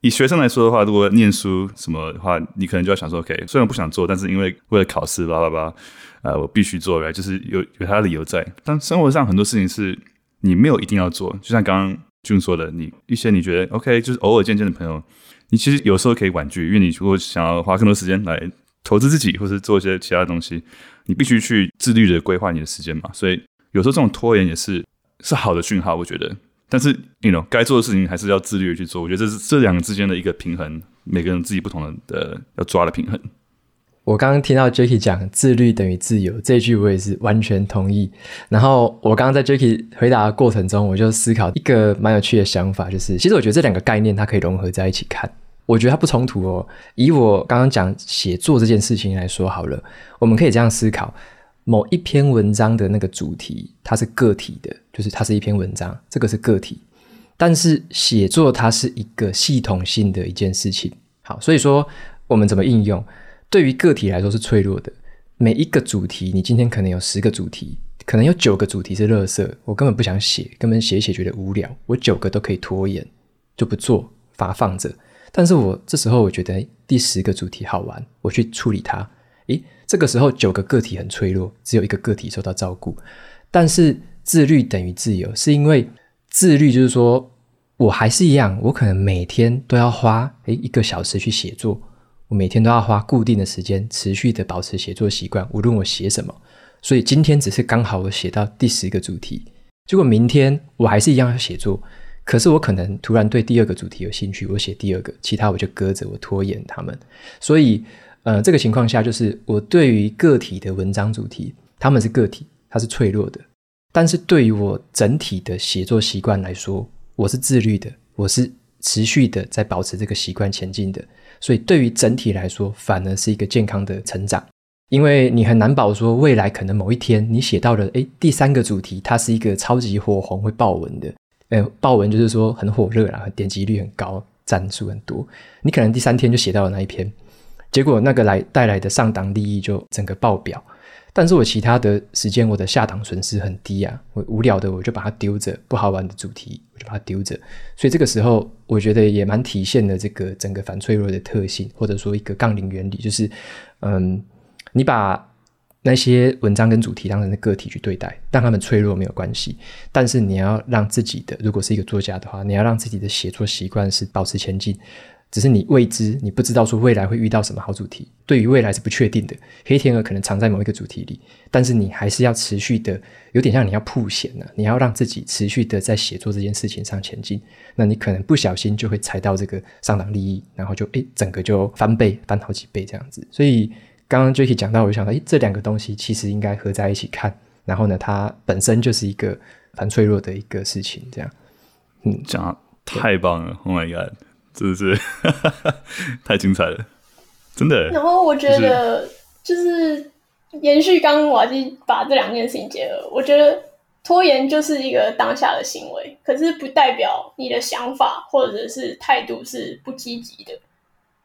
以学生来说的话，如果念书什么的话，你可能就要想说，OK，虽然不想做，但是因为为了考试，叭叭叭，呃，我必须做来就是有有他的理由在。但生活上很多事情是你没有一定要做，就像刚刚俊说的，你一些你觉得 OK，就是偶尔见见的朋友，你其实有时候可以婉拒，因为你如果想要花更多时间来投资自己，或是做一些其他的东西，你必须去自律的规划你的时间嘛。所以有时候这种拖延也是是好的讯号，我觉得。但是，you know，该做的事情还是要自律的去做。我觉得这是这两个之间的一个平衡，每个人自己不同的的要抓的平衡。我刚刚听到 Jacky 讲“自律等于自由”这句，我也是完全同意。然后我刚刚在 Jacky 回答的过程中，我就思考一个蛮有趣的想法，就是其实我觉得这两个概念它可以融合在一起看，我觉得它不冲突哦。以我刚刚讲写作这件事情来说好了，我们可以这样思考。某一篇文章的那个主题，它是个体的，就是它是一篇文章，这个是个体。但是写作它是一个系统性的一件事情。好，所以说我们怎么应用？对于个体来说是脆弱的。每一个主题，你今天可能有十个主题，可能有九个主题是垃圾，我根本不想写，根本写写觉得无聊，我九个都可以拖延，就不做，发放着。但是我这时候我觉得第十个主题好玩，我去处理它。诶，这个时候九个个体很脆弱，只有一个个体受到照顾。但是自律等于自由，是因为自律就是说，我还是一样，我可能每天都要花诶一个小时去写作，我每天都要花固定的时间，持续的保持写作习惯，无论我写什么。所以今天只是刚好我写到第十个主题，结果明天我还是一样要写作，可是我可能突然对第二个主题有兴趣，我写第二个，其他我就搁着，我拖延他们。所以。呃，这个情况下，就是我对于个体的文章主题，他们是个体，它是脆弱的；但是对于我整体的写作习惯来说，我是自律的，我是持续的在保持这个习惯前进的。所以对于整体来说，反而是一个健康的成长。因为你很难保说未来可能某一天你写到了，诶，第三个主题，它是一个超级火红会爆文的，呃，爆文就是说很火热啦，点击率很高，赞数很多，你可能第三天就写到了那一篇。结果那个来带来的上档利益就整个爆表，但是我其他的时间我的下档损失很低啊，我无聊的我就把它丢着，不好玩的主题我就把它丢着，所以这个时候我觉得也蛮体现了这个整个反脆弱的特性，或者说一个杠铃原理，就是嗯，你把那些文章跟主题当成个体去对待，让他们脆弱没有关系，但是你要让自己的，如果是一个作家的话，你要让自己的写作习惯是保持前进。只是你未知，你不知道说未来会遇到什么好主题，对于未来是不确定的。黑天鹅可能藏在某一个主题里，但是你还是要持续的，有点像你要曝险呢、你要让自己持续的在写作这件事情上前进。那你可能不小心就会踩到这个上档利益，然后就诶整个就翻倍，翻好几倍这样子。所以刚刚 Jacky 讲到，我就想到，诶这两个东西其实应该合在一起看。然后呢，它本身就是一个很脆弱的一个事情，这样。嗯，讲太棒了，Oh my God！是不 是太精彩了？真的。然后我觉得就是延续刚刚瓦基把这两件事情结合，我觉得拖延就是一个当下的行为，可是不代表你的想法或者是态度是不积极的。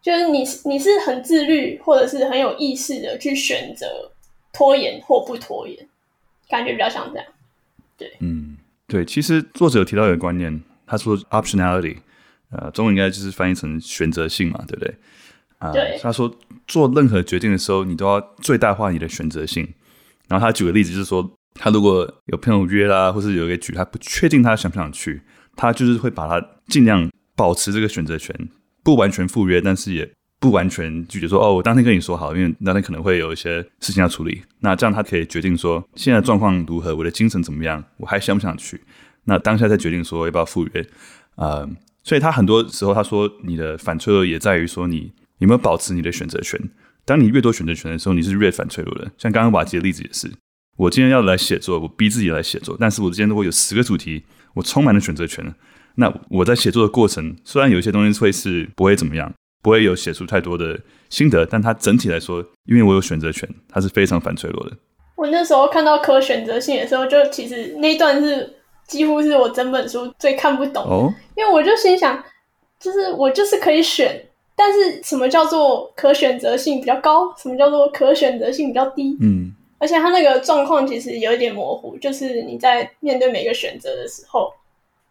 就是你你是很自律或者是很有意识的去选择拖延或不拖延，感觉比较像这样。对，嗯，对。其实作者有提到一个观念，他说 optionality。呃，中文应该就是翻译成选择性嘛，对不对？啊、呃，对。他说做任何决定的时候，你都要最大化你的选择性。然后他举个例子，就是说，他如果有朋友约啦，或是有一个局，他不确定他想不想去，他就是会把他尽量保持这个选择权，不完全赴约，但是也不完全拒绝说，哦，我当天跟你说好，因为当天可能会有一些事情要处理。那这样他可以决定说，现在状况如何，我的精神怎么样，我还想不想去？那当下再决定说要不要赴约，呃。所以他很多时候他说，你的反脆弱也在于说，你有没有保持你的选择权。当你越多选择权的时候，你是越反脆弱的。像刚刚瓦基的例子也是，我今天要来写作，我逼自己来写作，但是我今天如果有十个主题，我充满了选择权，那我在写作的过程，虽然有些东西会是不会怎么样，不会有写出太多的心得，但它整体来说，因为我有选择权，它是非常反脆弱的。我那时候看到可选择性的时候，就其实那一段是。几乎是我整本书最看不懂因为我就心想，就是我就是可以选，但是什么叫做可选择性比较高？什么叫做可选择性比较低？嗯，而且它那个状况其实有一点模糊，就是你在面对每个选择的时候，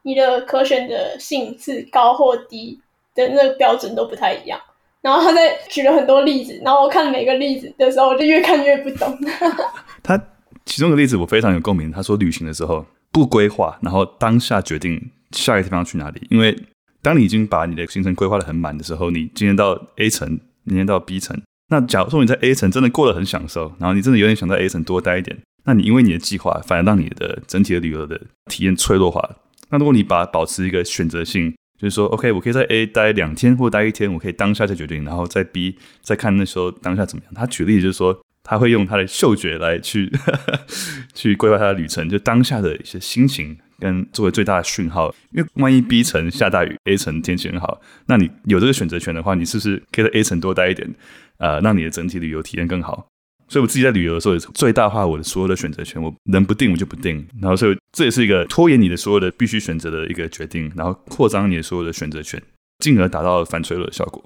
你的可选择性是高或低的那个标准都不太一样。然后他在举了很多例子，然后我看每个例子的时候，我就越看越不懂。他其中的例子我非常有共鸣。他说旅行的时候不规划，然后当下决定下一个地方去哪里。因为当你已经把你的行程规划得很满的时候，你今天到 A 城，明天到 B 城。那假如说你在 A 城真的过得很享受，然后你真的有点想在 A 城多待一点，那你因为你的计划反而让你的整体的旅游的体验脆弱化。那如果你把保持一个选择性。就是说，OK，我可以在 A 待两天或待一天，我可以当下再决定，然后在 B 再看那时候当下怎么样。他举例就是说，他会用他的嗅觉来去 去规划他的旅程，就当下的一些心情跟作为最大的讯号。因为万一 B 城下大雨，A 城天气很好，那你有这个选择权的话，你是不是可以在 A 城多待一点，呃，让你的整体旅游体验更好？所以我自己在旅游的时候，也最大化我的所有的选择权。我能不定我就不定，然后所以这也是一个拖延你的所有的必须选择的一个决定，然后扩张你的所有的选择权，进而达到反脆弱的效果。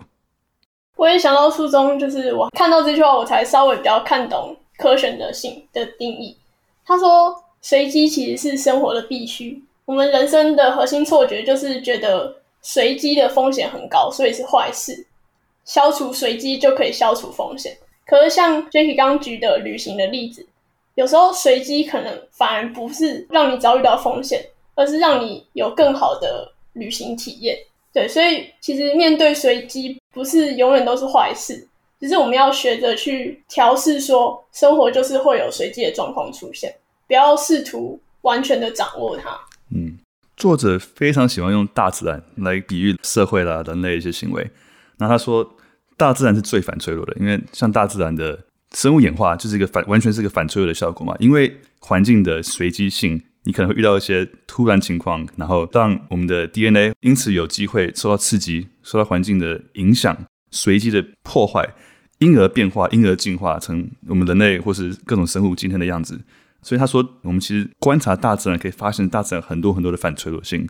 我也想到初中，就是我看到这句话，我才稍微比较看懂可选择性的定义。他说，随机其实是生活的必须。我们人生的核心错觉就是觉得随机的风险很高，所以是坏事。消除随机就可以消除风险。可是像 Jacky 刚举的旅行的例子，有时候随机可能反而不是让你遭遇到风险，而是让你有更好的旅行体验。对，所以其实面对随机不是永远都是坏事，只是我们要学着去调试，说生活就是会有随机的状况出现，不要试图完全的掌握它。嗯，作者非常喜欢用大自然来比喻社会啦、人类一些行为。那他说。大自然是最反脆弱的，因为像大自然的生物演化就是一个反，完全是一个反脆弱的效果嘛。因为环境的随机性，你可能会遇到一些突然情况，然后让我们的 DNA 因此有机会受到刺激，受到环境的影响，随机的破坏，因而变化，因而进化成我们人类或是各种生物今天的样子。所以他说，我们其实观察大自然，可以发现大自然很多很多的反脆弱性。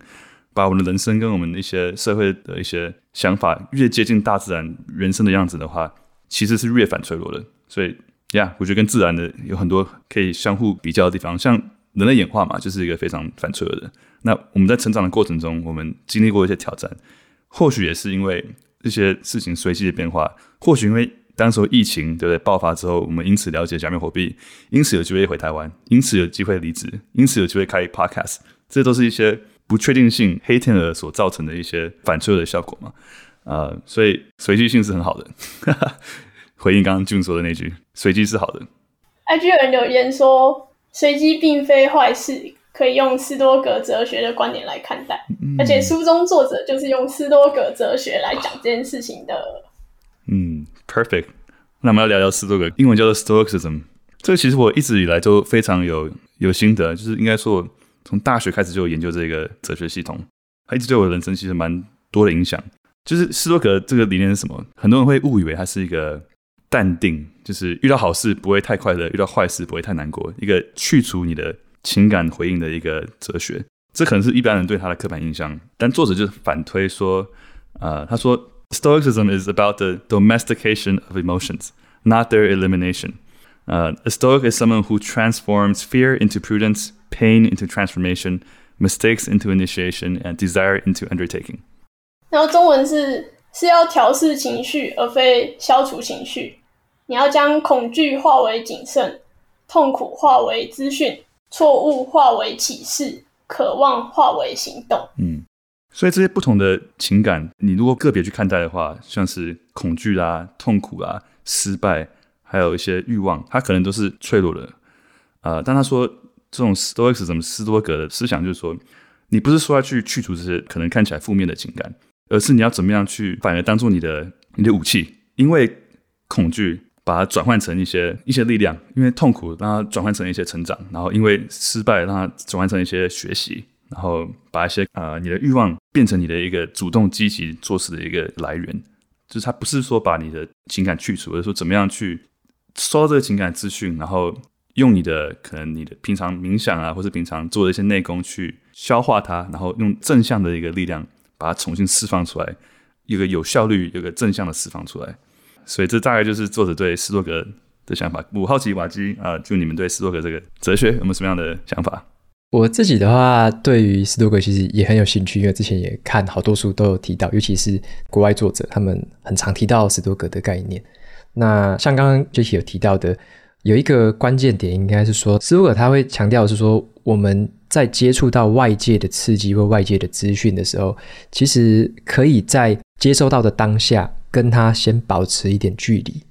把我们的人生跟我们的一些社会的一些想法越接近大自然人生的样子的话，其实是越反脆弱的。所以，呀、我觉得跟自然的有很多可以相互比较的地方。像人类演化嘛，就是一个非常反脆弱的。那我们在成长的过程中，我们经历过一些挑战，或许也是因为这些事情随机的变化，或许因为当时疫情对不对爆发之后，我们因此了解加密货币，因此有机会回台湾，因此有机会离职，因此有机会开 podcast，这都是一些。不确定性黑天鹅所造成的一些反脆弱的效果嘛，呃，所以随机性是很好的。回应刚刚 June 说的那句，随机是好的。IG 有人留言说，随机并非坏事，可以用斯多葛哲学的观点来看待。嗯、而且书中作者就是用斯多葛哲学来讲这件事情的。嗯，perfect。那我们要聊聊斯多葛，英文叫做 Stoicism。这个其实我一直以来都非常有有心得，就是应该说。从大学开始就研究这个哲学系统，它一直对我的人生其实蛮多的影响。就是斯多葛这个理念是什么？很多人会误以为它是一个淡定，就是遇到好事不会太快乐，遇到坏事不会太难过，一个去除你的情感回应的一个哲学。这可能是一般人对他的刻板印象。但作者就反推说，呃，他说，Stoicism is about the domestication of emotions, not their elimination. 呃，uh, a Stoic is someone who transforms fear into prudence. Pain into transformation, mistakes into initiation, and desire into undertaking。然后中文是是要调试情绪，而非消除情绪。你要将恐惧化为谨慎，痛苦化为资讯，错误化为启示，渴望化为行动。嗯，所以这些不同的情感，你如果个别去看待的话，像是恐惧啊、痛苦啊、失败，还有一些欲望，它可能都是脆弱的。啊、呃，但他说。这种 Stoicism 斯多格的思想就是说，你不是说要去去除这些可能看起来负面的情感，而是你要怎么样去反而当做你的你的武器，因为恐惧把它转换成一些一些力量，因为痛苦让它转换成一些成长，然后因为失败让它转换成一些学习，然后把一些啊、你的欲望变成你的一个主动积极做事的一个来源，就是它不是说把你的情感去除，而是说怎么样去收到这个情感资讯，然后。用你的可能你的平常冥想啊，或是平常做的一些内功去消化它，然后用正向的一个力量把它重新释放出来，一个有效率、有个正向的释放出来。所以这大概就是作者对斯多葛的想法。我好奇瓦基啊，就你们对斯多葛这个哲学有没有什么样的想法？我自己的话，对于斯多葛其实也很有兴趣，因为之前也看好多书都有提到，尤其是国外作者，他们很常提到斯多葛的概念。那像刚刚 j a c 有提到的，有一个关键点，应该是说斯多葛他会强调是说，我们在接触到外界的刺激或外界的资讯的时候，其实可以在接收到的当下，跟他先保持一点距离，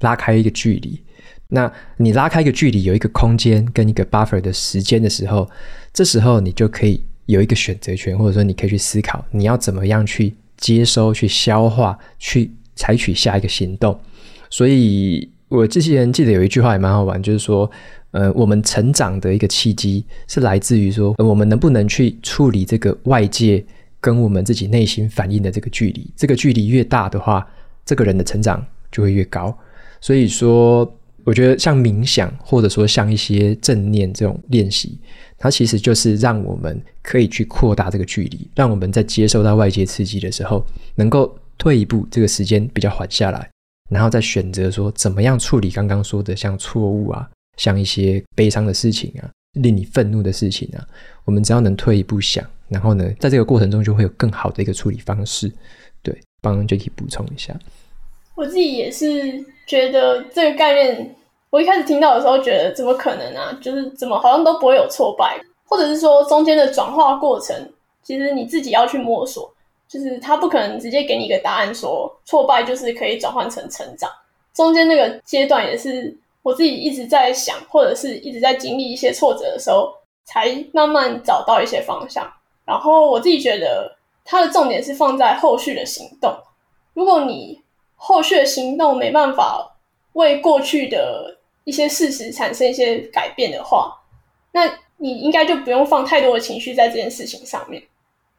拉开一个距离。那你拉开一个距离，有一个空间跟一个 buffer 的时间的时候，这时候你就可以有一个选择权，或者说你可以去思考，你要怎么样去接收、去消化、去采取下一个行动。所以我之前记得有一句话也蛮好玩，就是说，呃，我们成长的一个契机是来自于说，我们能不能去处理这个外界跟我们自己内心反应的这个距离。这个距离越大的话，这个人的成长就会越高。所以说。我觉得像冥想，或者说像一些正念这种练习，它其实就是让我们可以去扩大这个距离，让我们在接受到外界刺激的时候，能够退一步，这个时间比较缓下来，然后再选择说怎么样处理刚刚说的像错误啊，像一些悲伤的事情啊，令你愤怒的事情啊，我们只要能退一步想，然后呢，在这个过程中就会有更好的一个处理方式。对，帮 Jacky 补充一下。我自己也是觉得这个概念，我一开始听到的时候觉得怎么可能啊？就是怎么好像都不会有挫败，或者是说中间的转化过程，其实你自己要去摸索，就是他不可能直接给你一个答案说挫败就是可以转换成成长。中间那个阶段也是我自己一直在想，或者是一直在经历一些挫折的时候，才慢慢找到一些方向。然后我自己觉得它的重点是放在后续的行动。如果你后续的行动没办法为过去的一些事实产生一些改变的话，那你应该就不用放太多的情绪在这件事情上面，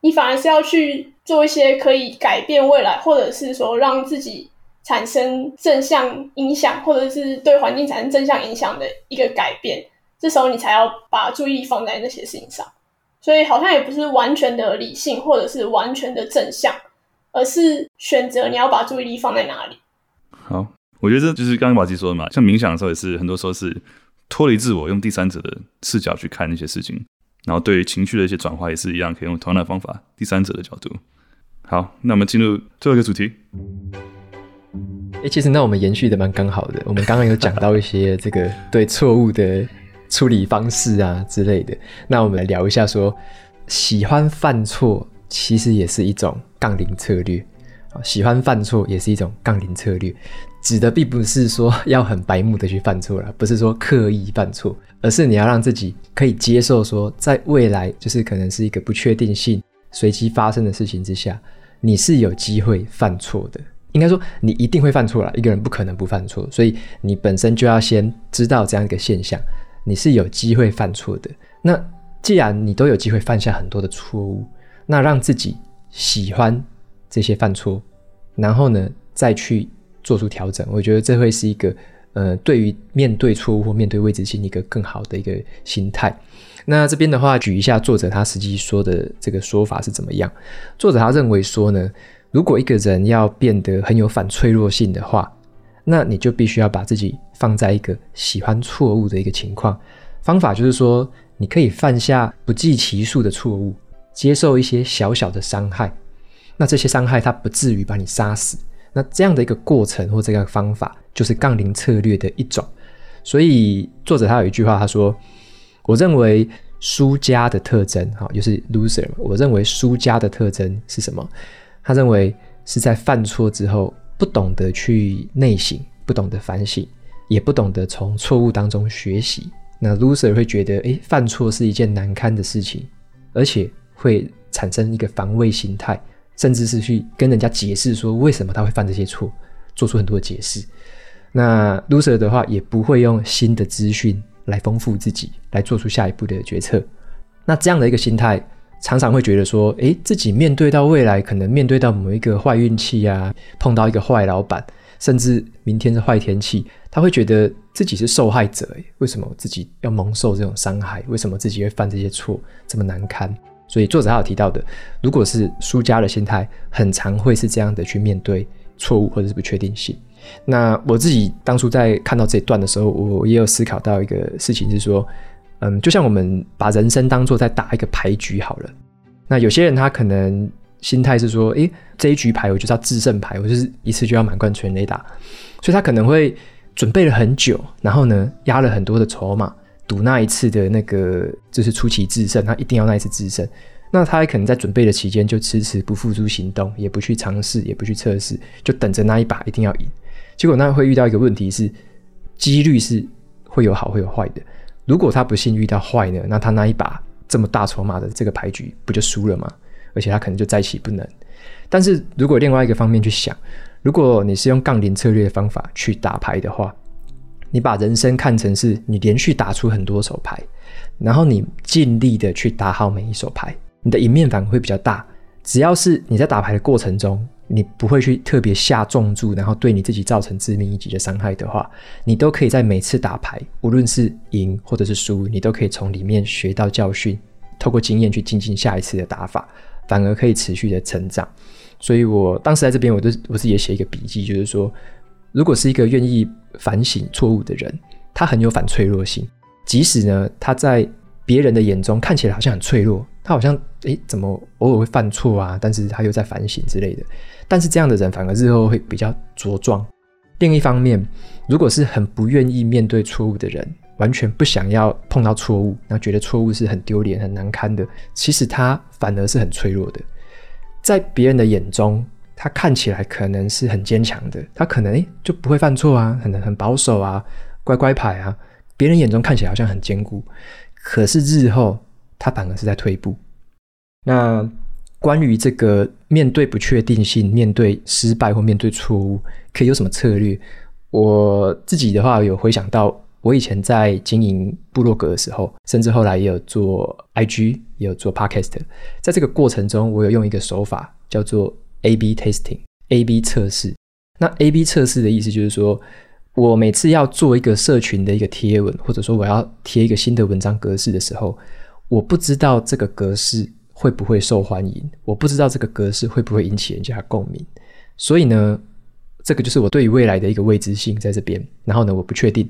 你反而是要去做一些可以改变未来，或者是说让自己产生正向影响，或者是对环境产生正向影响的一个改变。这时候你才要把注意力放在那些事情上，所以好像也不是完全的理性，或者是完全的正向。而是选择你要把注意力放在哪里。好，我觉得这就是刚刚瓦基说的嘛，像冥想的时候也是很多时候是脱离自我，用第三者的视角去看那些事情，然后对于情绪的一些转化也是一样，可以用同样的方法，第三者的角度。好，那我们进入最后一个主题。哎、其实那我们延续的蛮刚好的，我们刚刚有讲到一些这个对错误的处理方式啊之类的，那我们来聊一下说，喜欢犯错。其实也是一种杠铃策略啊，喜欢犯错也是一种杠铃策略，指的并不是说 要很白目的去犯错了，不是说刻意犯错，而是你要让自己可以接受说，在未来就是可能是一个不确定性、随机发生的事情之下，你是有机会犯错的。应该说，你一定会犯错了，一个人不可能不犯错，所以你本身就要先知道这样一个现象，你是有机会犯错的。那既然你都有机会犯下很多的错误，那让自己喜欢这些犯错，然后呢，再去做出调整，我觉得这会是一个呃，对于面对错误或面对未知性一个更好的一个心态。那这边的话，举一下作者他实际说的这个说法是怎么样？作者他认为说呢，如果一个人要变得很有反脆弱性的话，那你就必须要把自己放在一个喜欢错误的一个情况。方法就是说，你可以犯下不计其数的错误。接受一些小小的伤害，那这些伤害它不至于把你杀死。那这样的一个过程或这个方法，就是杠铃策略的一种。所以作者他有一句话，他说：“我认为输家的特征，哈，就是 loser。我认为输家的特征是什么？他认为是在犯错之后，不懂得去内省，不懂得反省，也不懂得从错误当中学习。那 loser 会觉得，诶，犯错是一件难堪的事情，而且。”会产生一个防卫心态，甚至是去跟人家解释说为什么他会犯这些错，做出很多的解释。那 loser 的话也不会用新的资讯来丰富自己，来做出下一步的决策。那这样的一个心态，常常会觉得说，诶，自己面对到未来，可能面对到某一个坏运气啊，碰到一个坏老板，甚至明天是坏天气，他会觉得自己是受害者。诶，为什么自己要蒙受这种伤害？为什么自己会犯这些错，这么难堪？所以作者还有提到的，如果是输家的心态，很常会是这样的去面对错误或者是不确定性。那我自己当初在看到这一段的时候，我也有思考到一个事情，是说，嗯，就像我们把人生当作在打一个牌局好了。那有些人他可能心态是说，诶，这一局牌我就是要制胜牌，我就是一次就要满贯全垒打，所以他可能会准备了很久，然后呢，压了很多的筹码，赌那一次的那个就是出奇制胜，他一定要那一次制胜。那他还可能在准备的期间就迟迟不付诸行动，也不去尝试，也不去测试，就等着那一把一定要赢。结果那会遇到一个问题是，几率是会有好会有坏的。如果他不幸遇到坏呢，那他那一把这么大筹码的这个牌局不就输了吗？而且他可能就再起不能。但是如果另外一个方面去想，如果你是用杠铃策略的方法去打牌的话，你把人生看成是你连续打出很多手牌，然后你尽力的去打好每一手牌，你的赢面反而会比较大。只要是你在打牌的过程中，你不会去特别下重注，然后对你自己造成致命一击的伤害的话，你都可以在每次打牌，无论是赢或者是输，你都可以从里面学到教训，透过经验去精进下一次的打法，反而可以持续的成长。所以我当时在这边，我就我自己也写一个笔记，就是说，如果是一个愿意反省错误的人，他很有反脆弱性，即使呢他在别人的眼中看起来好像很脆弱，他好像诶怎么偶尔会犯错啊，但是他又在反省之类的，但是这样的人反而日后会比较茁壮。另一方面，如果是很不愿意面对错误的人，完全不想要碰到错误，然后觉得错误是很丢脸、很难堪的，其实他反而是很脆弱的。在别人的眼中，他看起来可能是很坚强的，他可能就不会犯错啊，很很保守啊，乖乖牌啊。别人眼中看起来好像很坚固，可是日后他反而是在退步。那关于这个面对不确定性、面对失败或面对错误，可以有什么策略？我自己的话有回想到，我以前在经营部落格的时候，甚至后来也有做 IG，也有做 Podcast。在这个过程中，我有用一个手法叫做 A/B testing，A/B 测试。那 A/B 测试的意思就是说，我每次要做一个社群的一个贴文，或者说我要贴一个新的文章格式的时候，我不知道这个格式会不会受欢迎，我不知道这个格式会不会引起人家共鸣，所以呢，这个就是我对于未来的一个未知性在这边。然后呢，我不确定。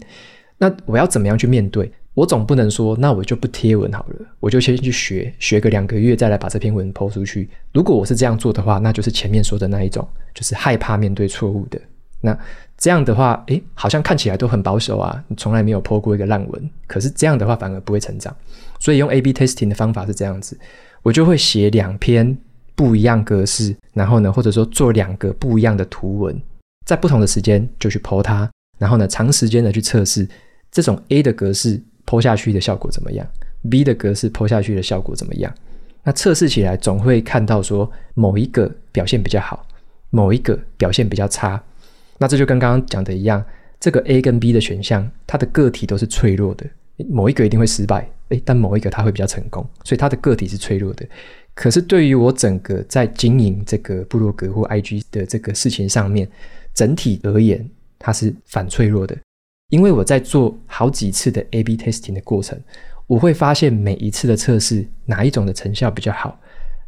那我要怎么样去面对？我总不能说，那我就不贴文好了，我就先去学，学个两个月，再来把这篇文抛出去。如果我是这样做的话，那就是前面说的那一种，就是害怕面对错误的。那这样的话，诶，好像看起来都很保守啊，你从来没有抛过一个烂文。可是这样的话反而不会成长。所以用 A/B testing 的方法是这样子，我就会写两篇不一样格式，然后呢，或者说做两个不一样的图文，在不同的时间就去 po 它，然后呢，长时间的去测试。这种 A 的格式 po 下去的效果怎么样？B 的格式 po 下去的效果怎么样？那测试起来总会看到说某一个表现比较好，某一个表现比较差。那这就跟刚刚讲的一样，这个 A 跟 B 的选项，它的个体都是脆弱的，某一个一定会失败，诶，但某一个它会比较成功，所以它的个体是脆弱的。可是对于我整个在经营这个部落格或 IG 的这个事情上面，整体而言，它是反脆弱的。因为我在做好几次的 A/B testing 的过程，我会发现每一次的测试哪一种的成效比较好，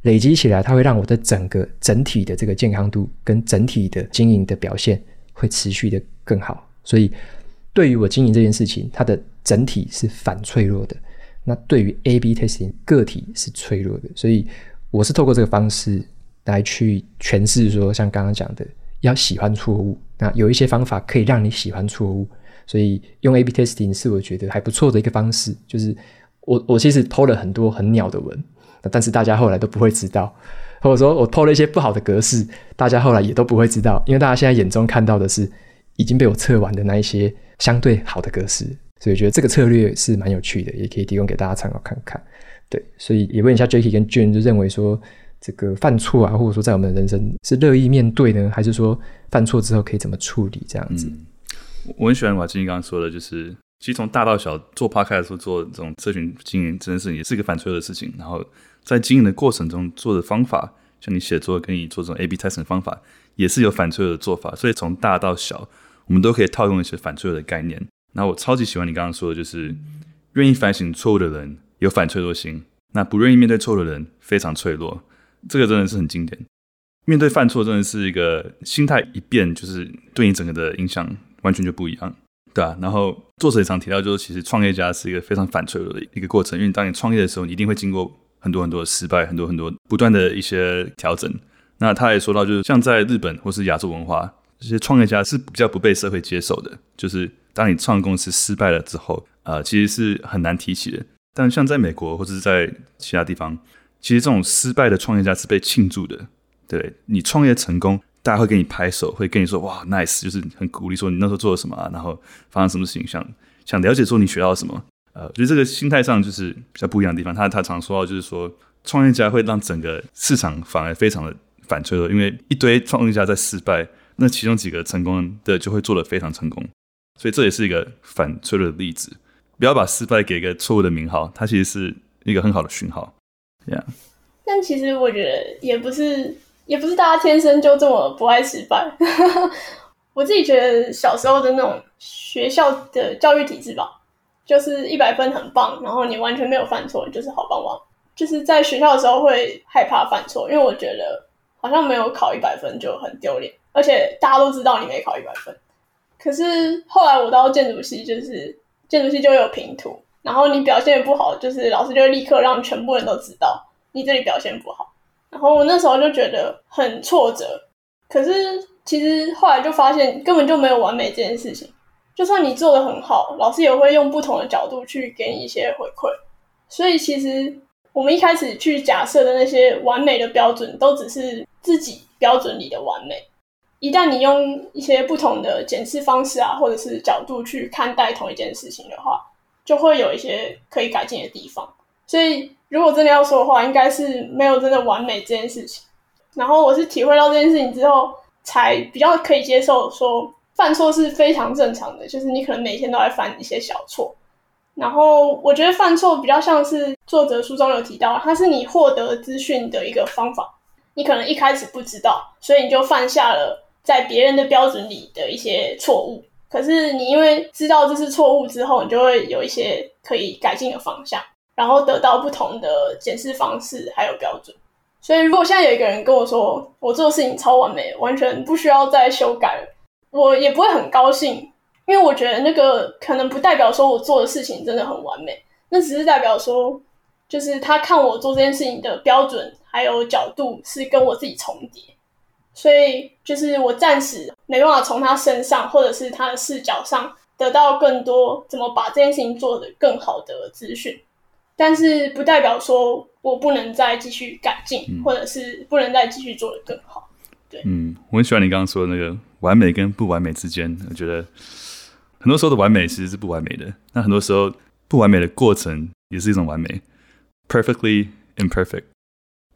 累积起来，它会让我的整个整体的这个健康度跟整体的经营的表现会持续的更好。所以，对于我经营这件事情，它的整体是反脆弱的。那对于 A/B testing 个体是脆弱的，所以我是透过这个方式来去诠释说，像刚刚讲的，要喜欢错误，那有一些方法可以让你喜欢错误。所以用 A/B testing 是我觉得还不错的一个方式，就是我我其实偷了很多很鸟的文，但是大家后来都不会知道，或者说我偷了一些不好的格式，大家后来也都不会知道，因为大家现在眼中看到的是已经被我测完的那一些相对好的格式，所以我觉得这个策略是蛮有趣的，也可以提供给大家参考看看。对，所以也问一下 Jacky 跟 June 就认为说这个犯错啊，或者说在我们的人生是乐意面对呢，还是说犯错之后可以怎么处理这样子？我很喜欢瓦基刚刚说的，就是其实从大到小做 p o 的时候做这种社群经营，这件事情也是一个反脆弱的事情。然后在经营的过程中做的方法，像你写作跟你做这种 A/B testing 的方法，也是有反脆弱的做法。所以从大到小，我们都可以套用一些反脆弱的概念。那我超级喜欢你刚刚说的，就是愿意反省错误的人有反脆弱心，那不愿意面对错的人非常脆弱，这个真的是很经典。面对犯错真的是一个心态一变，就是对你整个的影响完全就不一样，对啊。然后作者也常提到，就是其实创业家是一个非常反脆弱的一个过程，因为当你创业的时候，你一定会经过很多很多的失败，很多很多不断的一些调整。那他也说到，就是像在日本或是亚洲文化，这些创业家是比较不被社会接受的，就是当你创公司失败了之后，呃，其实是很难提起的。但像在美国或者是在其他地方，其实这种失败的创业家是被庆祝的。对，你创业成功，大家会给你拍手，会跟你说哇，nice，就是很鼓励说你那时候做了什么，然后发生什么事情，想想了解说你学到了什么。呃，我觉得这个心态上就是比较不一样的地方。他他常说到就是说，创业家会让整个市场反而非常的反脆弱，因为一堆创业家在失败，那其中几个成功的就会做得非常成功，所以这也是一个反脆弱的例子。不要把失败给一个错误的名号，它其实是一个很好的讯号。这样。但其实我觉得也不是。也不是大家天生就这么不爱失败。我自己觉得小时候的那种学校的教育体制吧，就是一百分很棒，然后你完全没有犯错，就是好棒棒。就是在学校的时候会害怕犯错，因为我觉得好像没有考一百分就很丢脸，而且大家都知道你没考一百分。可是后来我到建筑系，就是建筑系就有评图，然后你表现不好，就是老师就会立刻让全部人都知道你这里表现不好。然后我那时候就觉得很挫折，可是其实后来就发现根本就没有完美这件事情。就算你做的很好，老师也会用不同的角度去给你一些回馈。所以其实我们一开始去假设的那些完美的标准，都只是自己标准里的完美。一旦你用一些不同的检视方式啊，或者是角度去看待同一件事情的话，就会有一些可以改进的地方。所以。如果真的要说的话，应该是没有真的完美这件事情。然后我是体会到这件事情之后，才比较可以接受说犯错是非常正常的，就是你可能每天都在犯一些小错。然后我觉得犯错比较像是作者书中有提到，它是你获得资讯的一个方法。你可能一开始不知道，所以你就犯下了在别人的标准里的一些错误。可是你因为知道这是错误之后，你就会有一些可以改进的方向。然后得到不同的检视方式还有标准，所以如果现在有一个人跟我说我做的事情超完美，完全不需要再修改了，我也不会很高兴，因为我觉得那个可能不代表说我做的事情真的很完美，那只是代表说，就是他看我做这件事情的标准还有角度是跟我自己重叠，所以就是我暂时没办法从他身上或者是他的视角上得到更多怎么把这件事情做得更好的资讯。但是不代表说我不能再继续改进，嗯，或者是不能再继续做得更好。对，嗯，我很喜欢你刚刚说的那个完美跟不完美之间，我觉得很多时候的完美其实是不完美的，那很多时候不完美的过程也是一种完美，perfectly imperfect。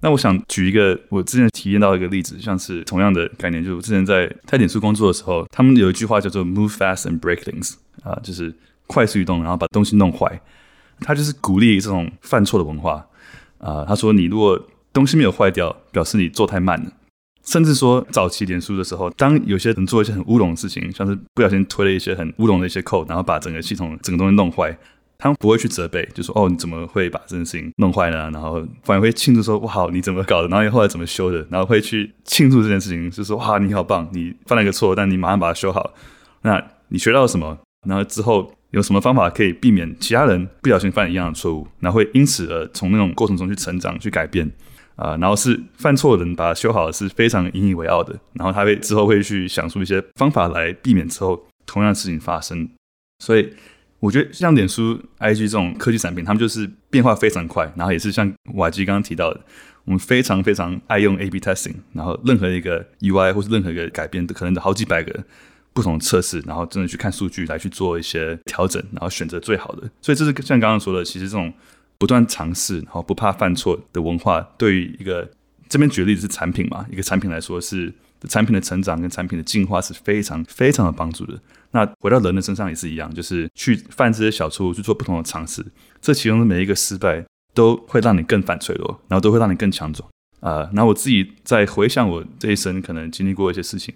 那我想举一个我之前体验到一个例子，像是同样的概念，就是我之前在泰点书工作的时候，他们有一句话叫做 “move fast and break things” 啊，就是快速移动，然后把东西弄坏。他就是鼓励这种犯错的文化啊、他说：“你如果东西没有坏掉，表示你做太慢了。甚至说，早期脸书的时候，当有些人做一些很乌龙的事情，像是不小心推了一些很乌龙的一些扣然后把整个系统、整个东西弄坏，他们不会去责备，就说：‘哦，你怎么会把这件事情弄坏呢？’然后反而会庆祝说：‘哇，好，你怎么搞的？然后后来怎么修的？’然后会去庆祝这件事情，就说：‘哇，你好棒，你犯了一个错，但你马上把它修好。’那你学到了什么？然后之后。”有什么方法可以避免其他人不小心犯一样的错误，然后会因此而从那种过程中去成长、去改变啊、然后是犯错的人把它修好是非常引以为傲的。然后他会之后会去想出一些方法来避免之后同样的事情发生。所以我觉得像脸书、IG 这种科技产品，他们就是变化非常快，然后也是像瓦基刚刚提到的，我们非常非常爱用 A/B testing，然后任何一个 UI 或是任何一个改变，都可能有好几百个。不同的测试，然后真的去看数据来去做一些调整，然后选择最好的。所以这是像刚刚说的，其实这种不断尝试，然后不怕犯错的文化，对于一个这边举例子是产品嘛，一个产品来说是产品的成长跟产品的进化是非常非常有帮助的。那回到人的身上也是一样，就是去犯这些小错误，去做不同的尝试，这其中的每一个失败都会让你更反脆弱，然后都会让你更强壮啊。那我自己在回想我这一生可能经历过一些事情，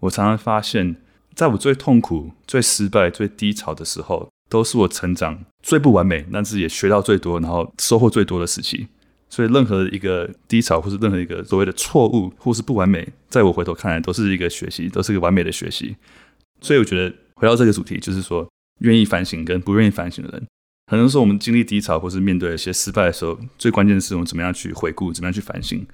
我常常发现。在我最痛苦、最失败、最低潮的时候，都是我成长最不完美，但是也学到最多，然后收获最多的时期。所以任何一个低潮，或是任何一个所谓的错误，或是不完美，在我回头看来，都是一个学习，都是一个完美的学习。所以我觉得回到这个主题，就是说，愿意反省跟不愿意反省的人，很多时候我们经历低潮或是面对一些失败的时候，最关键的是我们怎么样去回顾，怎么样去反省。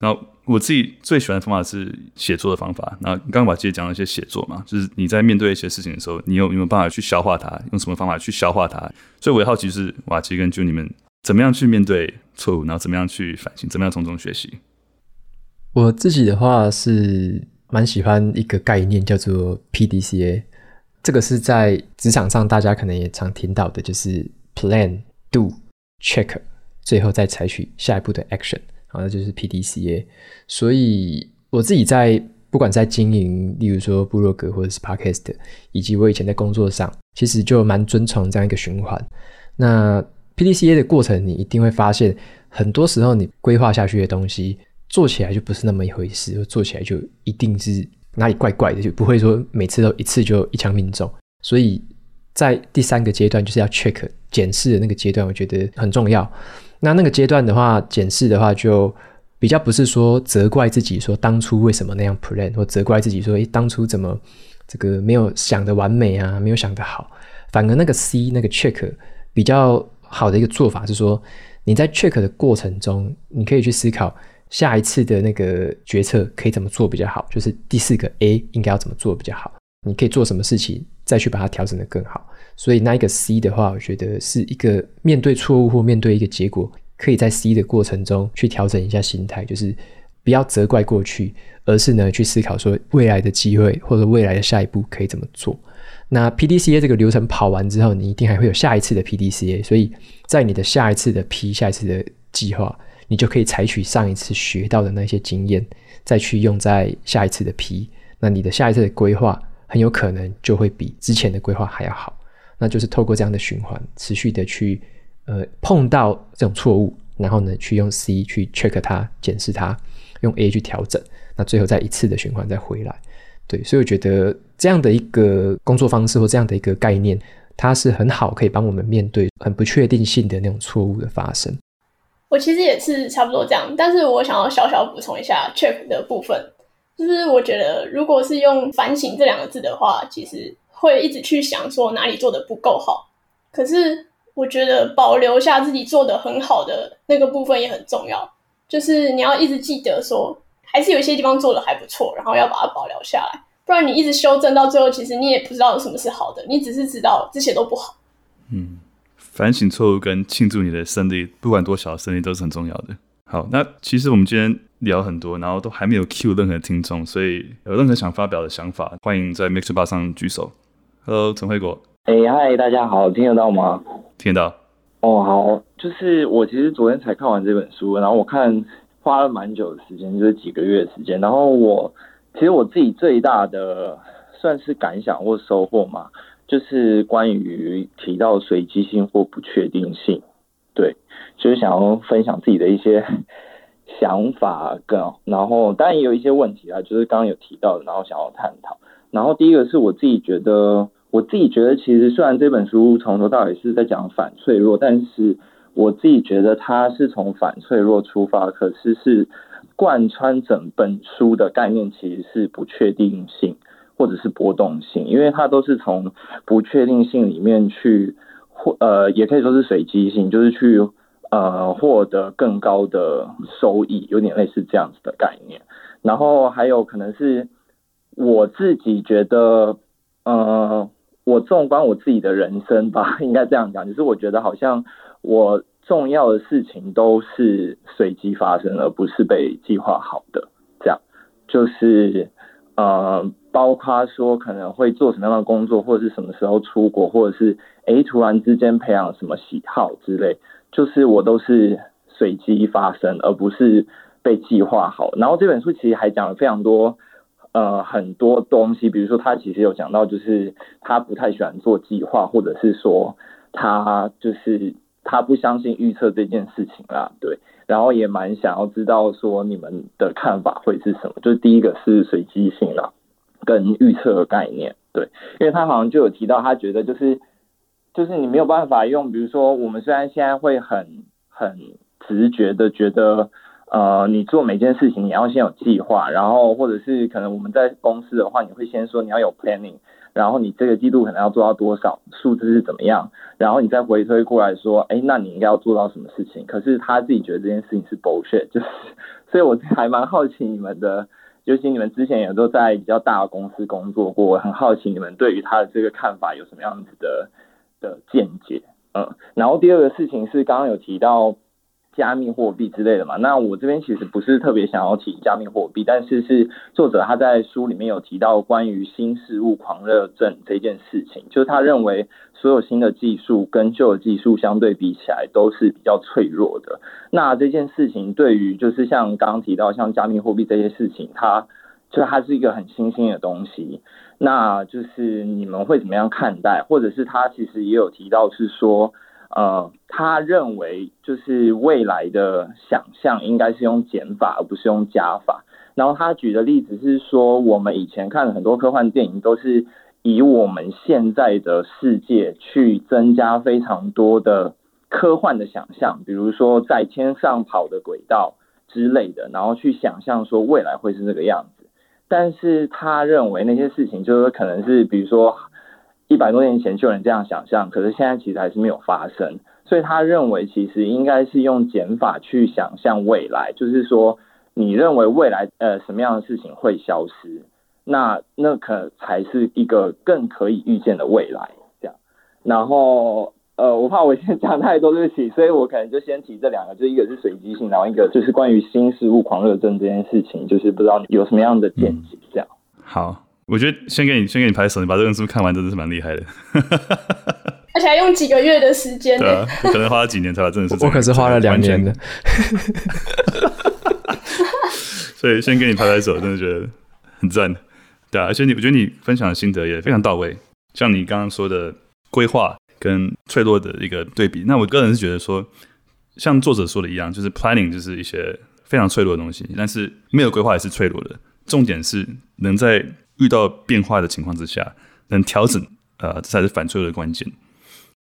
然后我自己最喜欢的方法是写作的方法。然后刚刚把姐讲了一些写作嘛，就是你在面对一些事情的时候，你有有没有办法去消化它？用什么方法去消化它？所以我也好奇，是瓦基跟 June 你们怎么样去面对错误，然后怎么样去反省，怎么样从中学习？我自己的话是蛮喜欢一个概念叫做 PDCA，这个是在职场上大家可能也常听到的，就是 Plan、Do、Check，最后再采取下一步的 Action。好，那就是 PDCA。所以我自己在不管在经营，例如说部落格或者是 Podcast，以及我以前在工作上，其实就蛮遵从这样一个循环。那 PDCA 的过程，你一定会发现，很多时候你规划下去的东西，做起来就不是那么一回事，做起来就一定是哪里怪怪的，就不会说每次都一次就一枪命中。所以在第三个阶段，就是要 check 检视的那个阶段，我觉得很重要。那那个阶段的话，检视的话，就比较不是说责怪自己，说当初为什么那样 plan，或责怪自己说，诶，当初怎么这个没有想得完美啊，没有想得好。反而那个 C 那个 check 比较好的一个做法是说，你在 check 的过程中，你可以去思考下一次的那个决策可以怎么做比较好，就是第四个 A 应该要怎么做比较好，你可以做什么事情，再去把它调整得更好。所以那一个 C 的话，我觉得是一个面对错误或面对一个结果，可以在 C 的过程中去调整一下心态，就是不要责怪过去，而是呢去思考说未来的机会或者未来的下一步可以怎么做。那 PDCA 这个流程跑完之后，你一定还会有下一次的 PDCA，所以在你的下一次的 P 下一次的计划，你就可以采取上一次学到的那些经验，再去用在下一次的 P，那你的下一次的规划很有可能就会比之前的规划还要好。那就是透过这样的循环，持续的去呃碰到这种错误，然后呢去用 C 去 check 它、检视它，用 A 去调整，那最后再一次的循环再回来。对，所以我觉得这样的一个工作方式或这样的一个概念，它是很好，可以帮我们面对很不确定性的那种错误的发生。我其实也是差不多这样，但是我想要小小补充一下 check 的部分，就是我觉得如果是用反省这两个字的话，其实。会一直去想说哪里做得不够好，可是我觉得保留下自己做得很好的那个部分也很重要。就是你要一直记得说，还是有一些地方做得还不错，然后要把它保留下来，不然你一直修正到最后，其实你也不知道有什么是好的，你只是知道这些都不好。嗯，反省错误跟庆祝你的胜利，不管多小的胜利都是很重要的。好，那其实我们今天聊很多，然后都还没有 cue 任何听众，所以有任何想发表的想法，欢迎在 MixerBox 上举手。Hello，陈慧国。哎嗨，大家好，听得到吗？听得到。哦，好，就是我其实昨天才看完这本书，然后我看花了蛮久的时间，就是几个月的时间。然后我其实我自己最大的算是感想或收获嘛，就是关于提到随机性或不确定性，对，就是想要分享自己的一些 想法跟，然后当然也有一些问题啊，就是刚刚有提到的，然后想要探讨。然后第一个是我自己觉得，我自己觉得其实虽然这本书从头到尾是在讲反脆弱，但是我自己觉得它是从反脆弱出发，可是是贯穿整本书的概念其实是不确定性或者是波动性，因为它都是从不确定性里面去获呃，也可以说是随机性，就是去呃获得更高的收益，有点类似这样子的概念。然后还有可能是。我自己觉得，呃，我纵观我自己的人生吧，应该这样讲，就是我觉得好像我重要的事情都是随机发生，而不是被计划好的。这样，就是呃，包括说可能会做什么样的工作，或者是什么时候出国，或者是诶突然之间培养什么喜好之类，就是我都是随机发生，而不是被计划好。然后这本书其实还讲了非常多。呃，很多东西，比如说他其实有讲到，就是他不太喜欢做计划，或者是说他就是他不相信预测这件事情啦，对。然后也蛮想要知道说你们的看法会是什么？就是第一个是随机性啦，跟预测的概念，对。因为他好像就有提到，他觉得就是就是你没有办法用，比如说我们虽然现在会很很直觉的觉得，呃，你做每件事情你要先有计划，然后或者是可能我们在公司的话，你会先说你要有 planning，然后你这个季度可能要做到多少，数字是怎么样，然后你再回推过来说，哎，那你应该要做到什么事情？可是他自己觉得这件事情是 bullshit，就是，所以我还蛮好奇你们的。尤其你们之前也都在比较大的公司工作过，很好奇你们对于他的这个看法有什么样子的的见解？嗯，然后第二个事情是刚刚有提到加密货币之类的嘛，那我这边其实不是特别想要提加密货币，但是是作者他在书里面有提到关于新事物狂热症这件事情，就是他认为所有新的技术跟旧的技术相对比起来都是比较脆弱的。那这件事情对于就是像刚刚提到像加密货币这些事情，它就它是一个很新兴的东西，那就是你们会怎么样看待？或者是他其实也有提到是说。呃，他认为就是未来的想象应该是用减法而不是用加法。然后他举的例子是说，我们以前看了很多科幻电影，都是以我们现在的世界去增加非常多的科幻的想象，比如说在天上跑的轨道之类的，然后去想象说未来会是这个样子。但是他认为那些事情就是可能是，比如说。一百多年前就能这样想象，可是现在其实还是没有发生，所以他认为其实应该是用减法去想象未来，就是说你认为未来呃什么样的事情会消失，那那可才是一个更可以预见的未来这样。然后呃我怕我先 讲太多对不起，所以我可能就先提这两个，就一个是随机性，然后一个就是关于新事物狂热症这件事情，就是不知道你有什么样的见解这样。好。我觉得先给你先给你拍手，你把这本书看完真的是蛮厉害的，而且还用几个月的时间，对啊，可能花了几年才把真的是。我可是花了两年的，所以先给你拍拍手，真的觉得很赞，对啊，而且你我觉得你分享的心得也非常到位，像你刚刚说的规划跟脆弱的一个对比，那我个人是觉得说，像作者说的一样，就是 planning 就是一些非常脆弱的东西，但是没有规划也是脆弱的，重点是能在。遇到变化的情况之下，能调整，呃，这才是反脆弱的关键。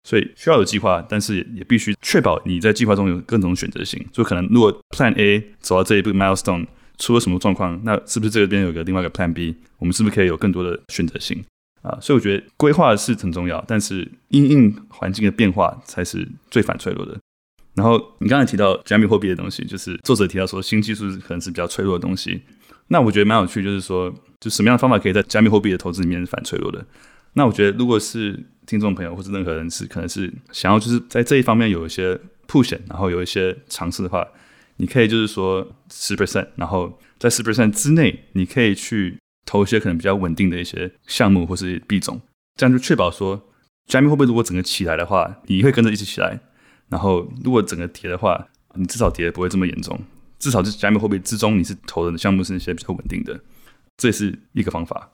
所以需要有计划，但是也必须确保你在计划中有各种选择性。就可能如果 Plan A 走到这一步 milestone 出了什么状况，那是不是这边有个另外一个 Plan B？我们是不是可以有更多的选择性啊？所以我觉得规划是很重要，但是因应环境的变化才是最反脆弱的。然后你刚才提到加密货币的东西，就是作者提到说新技术可能是比较脆弱的东西。那我觉得蛮有趣，就是说，就什么样的方法可以在加密货币的投资里面反脆弱的？那我觉得，如果是听众朋友或者任何人是可能是想要就是在这一方面有一些 push，然后有一些尝试的话，你可以就是说十 percent，然后在十 percent 之内，你可以去投一些可能比较稳定的一些项目或是币种，这样就确保说加密货币如果整个起来的话，你会跟着一起起来；然后如果整个跌的话，你至少跌的不会这么严重。至少就是加密货币之中，你是投的项目是那些比较稳定的，这也是一个方法。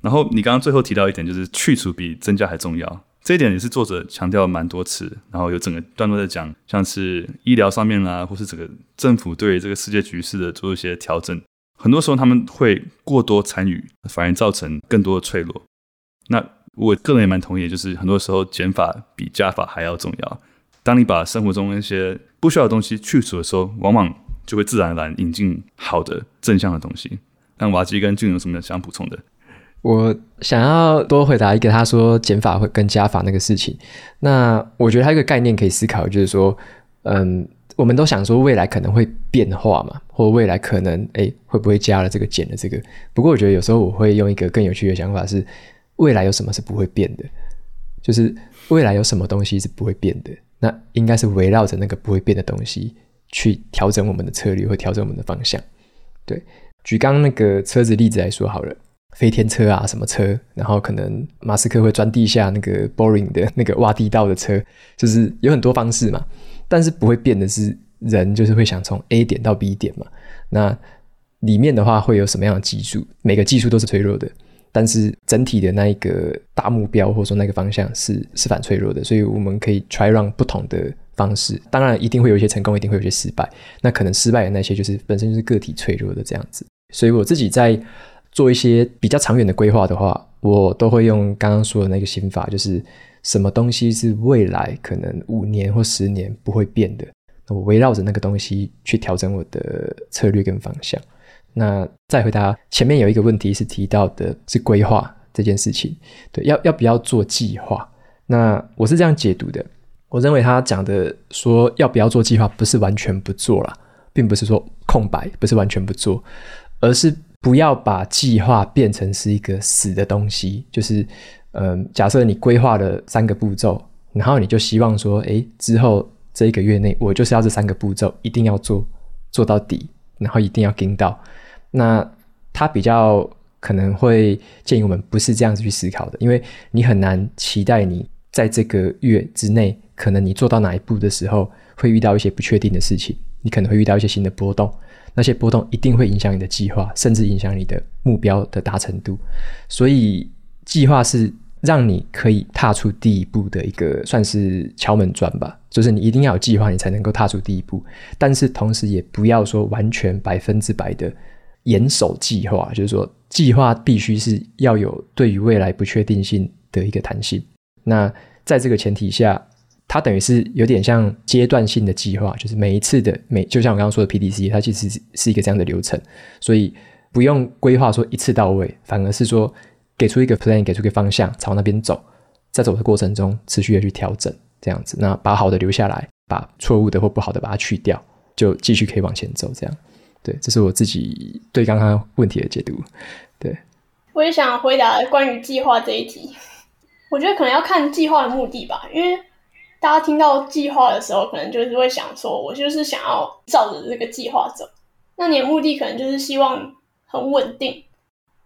然后你刚刚最后提到一点，就是去除比增加还重要，这一点也是作者强调蛮多次。然后有整个段落在讲，像是医疗上面啦，或是整个政府对这个世界局势的做一些调整，很多时候他们会过多参与，反而造成更多的脆弱。那我个人也蛮同意，就是很多时候减法比加法还要重要。当你把生活中那些不需要的东西去除的时候，往往就会自然而然引进好的正向的东西。那瓦基跟俊有什么想补充的？我想要多回答一个他说减法会跟加法那个事情。那我觉得还有一个概念可以思考，就是说，嗯，我们都想说未来可能会变化嘛，或未来可能诶会不会加了这个减了这个？不过我觉得有时候我会用一个更有趣的想法是，未来有什么是不会变的？就是未来有什么东西是不会变的？那应该是围绕着那个不会变的东西。去调整我们的策略，或调整我们的方向。对，举刚刚那个车子例子来说好了，飞天车啊，什么车，然后可能马斯克会钻地下那个 Boring 的那个挖地道的车，就是有很多方式嘛。但是不会变的是人，就是会想从 A 点到 B 点嘛。那里面的话会有什么样的技术？每个技术都是脆弱的，但是整体的那一个大目标或者说那个方向是是反脆弱的，所以我们可以 try run 不同的。方式当然一定会有一些成功，一定会有一些失败。那可能失败的那些就是本身就是个体脆弱的这样子。所以我自己在做一些比较长远的规划的话，我都会用刚刚说的那个心法，就是什么东西是未来可能五年或十年不会变的，我围绕着那个东西去调整我的策略跟方向。那再回答前面有一个问题是提到的是规划这件事情，对，要要不要做计划？那我是这样解读的，我认为他讲的说要不要做计划，不是完全不做啦，并不是说空白，不是完全不做，而是不要把计划变成是一个死的东西。就是，嗯，假设你规划了三个步骤，然后你就希望说，诶，之后这一个月内，我就是要这三个步骤一定要做做到底，然后一定要跟到。那他比较可能会建议我们不是这样子去思考的，因为你很难期待你。在这个月之内，可能你做到哪一步的时候，会遇到一些不确定的事情，你可能会遇到一些新的波动，那些波动一定会影响你的计划，甚至影响你的目标的达成度。所以，计划是让你可以踏出第一步的一个算是敲门砖吧，就是你一定要有计划，你才能够踏出第一步。但是同时，也不要说完全百分之百的严守计划，就是说，计划必须是要有对于未来不确定性的一个弹性。那在这个前提下，它等于是有点像阶段性的计划，就是每一次的每，就像我刚刚说的 PDC，它其实是一个这样的流程，所以不用规划说一次到位，反而是说给出一个 plan，给出一个方向，朝那边走，在走的过程中持续的去调整，这样子，那把好的留下来，把错误的或不好的把它去掉，就继续可以往前走，这样，对，这是我自己对刚刚问题的解读，对。我也想回答关于计划这一题。我觉得可能要看计划的目的吧，因为大家听到计划的时候，可能就是会想说，我就是想要照着这个计划走。那你的目的可能就是希望很稳定，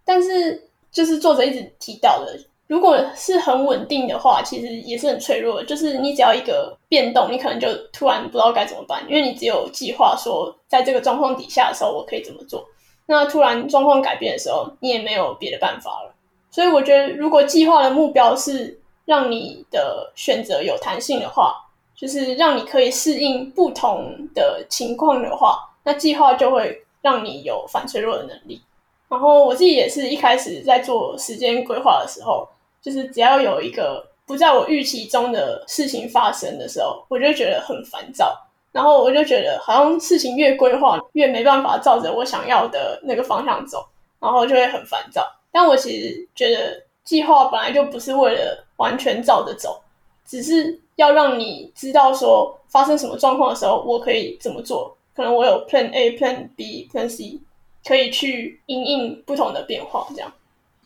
但是就是作者一直提到的，如果是很稳定的话，其实也是很脆弱的。就是你只要一个变动，你可能就突然不知道该怎么办，因为你只有计划说，在这个状况底下的时候，我可以怎么做。那突然状况改变的时候，你也没有别的办法了。所以我觉得，如果计划的目标是让你的选择有弹性的话，就是让你可以适应不同的情况的话，那计划就会让你有反脆弱的能力。然后我自己也是一开始在做时间规划的时候，就是只要有一个不在我预期中的事情发生的时候，我就觉得很烦躁。然后我就觉得好像事情越规划越没办法照着我想要的那个方向走，然后就会很烦躁。但我其实觉得计划本来就不是为了完全照着走，只是要让你知道说发生什么状况的时候，我可以怎么做。可能我有 Plan A、Plan B、Plan C，可以去因应不同的变化。这样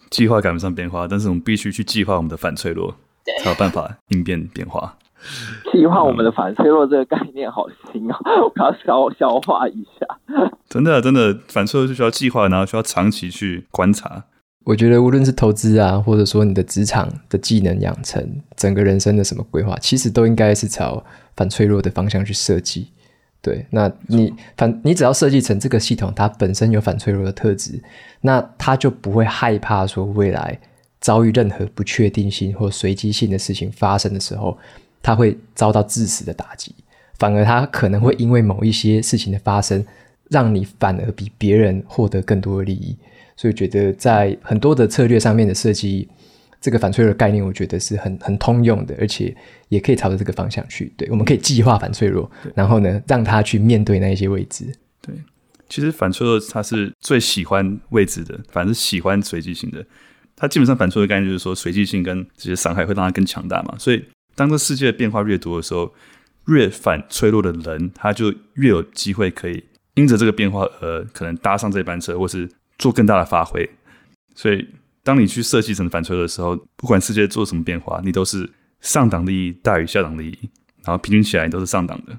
计划赶不上变化，但是我们必须去计划我们的反脆弱，才有办法应变变化。计划我们的反脆弱这个概念好新哦，我要消消化一下。真的真的，反脆弱就需要计划，然后需要长期去观察。我觉得无论是投资啊，或者说你的职场的技能养成，整个人生的什么规划，其实都应该是朝反脆弱的方向去设计。对，那你反你只要设计成这个系统，它本身有反脆弱的特质，那它就不会害怕说未来遭遇任何不确定性或随机性的事情发生的时候，它会遭到致死的打击。反而它可能会因为某一些事情的发生，让你反而比别人获得更多的利益。所以觉得在很多的策略上面的设计，这个反脆弱的概念，我觉得是很很通用的，而且也可以朝着这个方向去。对，我们可以计划反脆弱，然后呢，让他去面对那一些未知。对，其实反脆弱他是最喜欢未知的，反正是喜欢随机性的。他基本上反脆弱的概念就是说，随机性跟这些伤害会让他更强大嘛。所以，当这世界的变化越多的时候，越反脆弱的人，他就越有机会可以因着这个变化而可能搭上这班车，或是。做更大的发挥，所以当你去设计成反脆弱的时候，不管世界做什么变化，你都是上档利益大于下档利益，然后平均起来你都是上档的。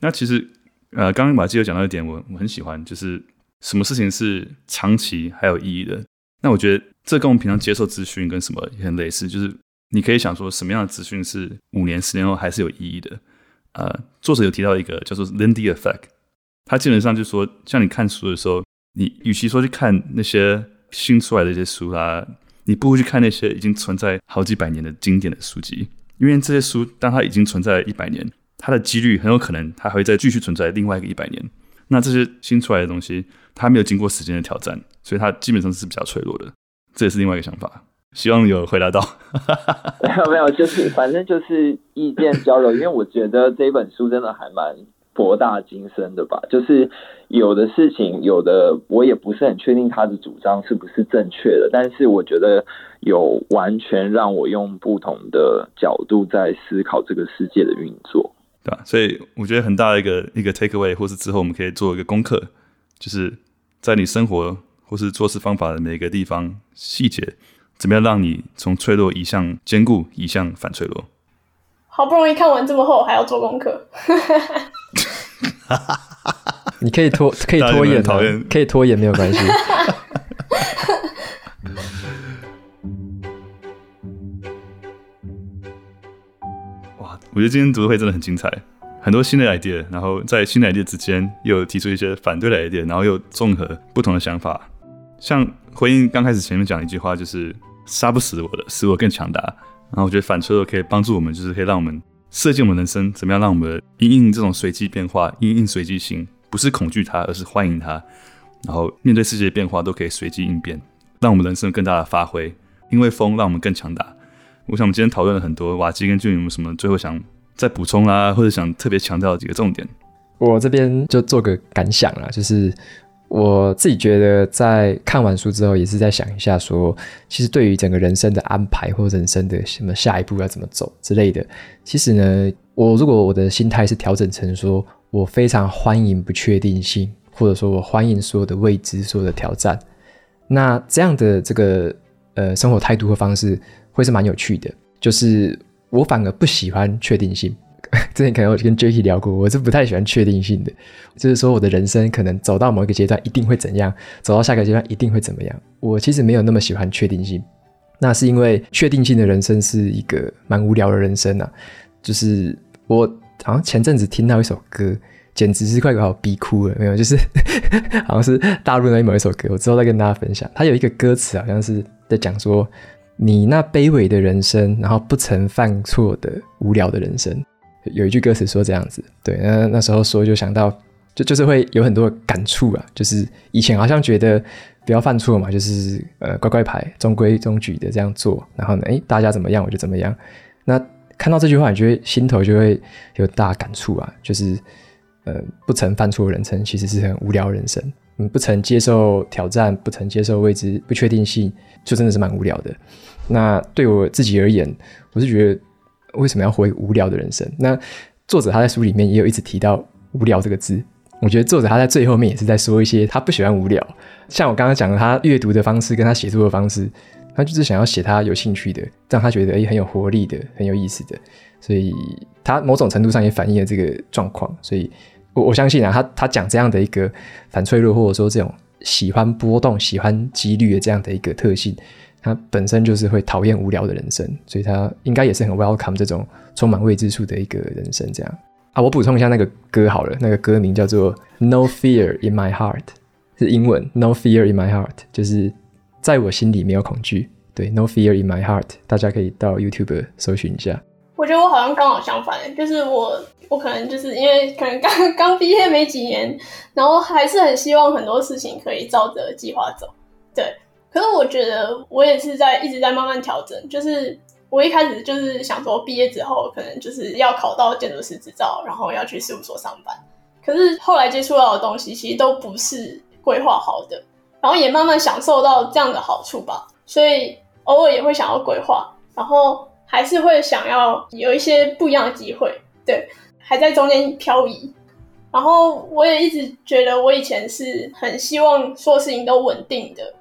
那其实，呃，刚刚马基有讲到一点，我我很喜欢，就是什么事情是长期还有意义的。那我觉得这跟我们平常接受资讯跟什么也很类似，就是你可以想说什么样的资讯是五年、十年后还是有意义的。呃，作者有提到一个叫做 Lindy Effect，他基本上就说，像你看书的时候。你与其说去看那些新出来的一些书啦，你不如去看那些已经存在好几百年的经典的书籍，因为这些书当它已经存在一百年，它的几率很有可能它还会再继续存在另外一个一百年。那这些新出来的东西，它没有经过时间的挑战，所以它基本上是比较脆弱的。这也是另外一个想法。希望有回答到。没有没有，就是反正就是意见交流，因为我觉得这本书真的还蛮博大精深的吧。就是有的事情，有的我也不是很确定他的主张是不是正确的，但是我觉得有完全让我用不同的角度在思考这个世界的运作。对吧？所以我觉得很大的一个一个 take away，或是之后我们可以做一个功课，就是在你生活或是做事方法的每个地方细节，怎么样让你从脆弱移向坚固，移向反脆弱。好不容易看完这么厚，还要做功课。你可以拖，可以拖延，讨厌，可以拖延没有关系。哇我觉得今天读书会真的很精彩，很多新的 idea，然后在新的 idea 之间又提出一些反对的 idea，然后又综合不同的想法。像回应刚开始前面讲的一句话，就是杀不死我的，使我更强大。然后我觉得反脆弱可以帮助我们，就是可以让我们设计我们人生，怎么样让我们因应这种随机变化，因应随机性，不是恐惧它，而是欢迎它。然后面对世界的变化都可以随机应变，让我们人生更大的发挥。因为风让我们更强大。我想我们今天讨论了很多，瓦基跟 June 有没有什么最后想再补充啦，或者想特别强调几个重点？我这边就做个感想啦，就是我自己觉得在看完书之后，也是在想一下说，其实对于整个人生的安排或人生的什么下一步要怎么走之类的，其实呢，我如果我的心态是调整成说我非常欢迎不确定性，或者说我欢迎所有的未知、所有的挑战，那这样的这个呃生活态度和方式。会是蛮有趣的，就是我反而不喜欢确定性。之前可能我跟 Jacky 聊过，我是不太喜欢确定性的，就是说我的人生可能走到某一个阶段一定会怎样，走到下个阶段一定会怎么样。我其实没有那么喜欢确定性，那是因为确定性的人生是一个蛮无聊的人生啊。就是我好像前阵子听到一首歌，简直是快把我逼哭了，没有，就是好像是大陆那某一首歌，我之后再跟大家分享。它有一个歌词好像是在讲说。你那卑微的人生，然后不曾犯错的无聊的人生，有一句歌词说这样子，对，那那时候说就想到，就就是会有很多感触啊，就是以前好像觉得不要犯错嘛，就是呃乖乖牌，中规中矩的这样做，然后呢，诶，大家怎么样我就怎么样。那看到这句话，你就会心头就会有大感触啊，就是呃不曾犯错的人生其实是很无聊的人生，嗯，不曾接受挑战，不曾接受未知不确定性，就真的是蛮无聊的。那对我自己而言，我是觉得为什么要活无聊的人生？那作者他在书里面也有一直提到“无聊”这个字。我觉得作者他在最后面也是在说一些他不喜欢无聊。像我刚刚讲的，他阅读的方式跟他写作的方式，他就是想要写他有兴趣的，让他觉得诶很有活力的、很有意思的。所以他某种程度上也反映了这个状况。所以我我相信啊，他他讲这样的一个反脆弱，或者说这种喜欢波动、喜欢几率的这样的一个特性。他本身就是会讨厌无聊的人生，所以他应该也是很 welcome 这种充满未知数的一个人生。这样啊，我补充一下那个歌好了，那个歌名叫做《No Fear in My Heart》，是英文 “No Fear in My Heart”，就是在我心里没有恐惧。对，“No Fear in My Heart”，大家可以到 YouTube 搜寻一下。我觉得我好像刚好相反，就是我我可能就是因为可能刚 刚毕业没几年，然后还是很希望很多事情可以照着计划走。对。可是我觉得我也是在一直在慢慢调整，就是我一开始就是想说毕业之后可能就是要考到建筑师执照，然后要去事务所上班。可是后来接触到的东西其实都不是规划好的，然后也慢慢享受到这样的好处吧，所以偶尔也会想要规划，然后还是会想要有一些不一样的机会，对，还在中间漂移。然后我也一直觉得我以前是很希望所有事情都稳定的。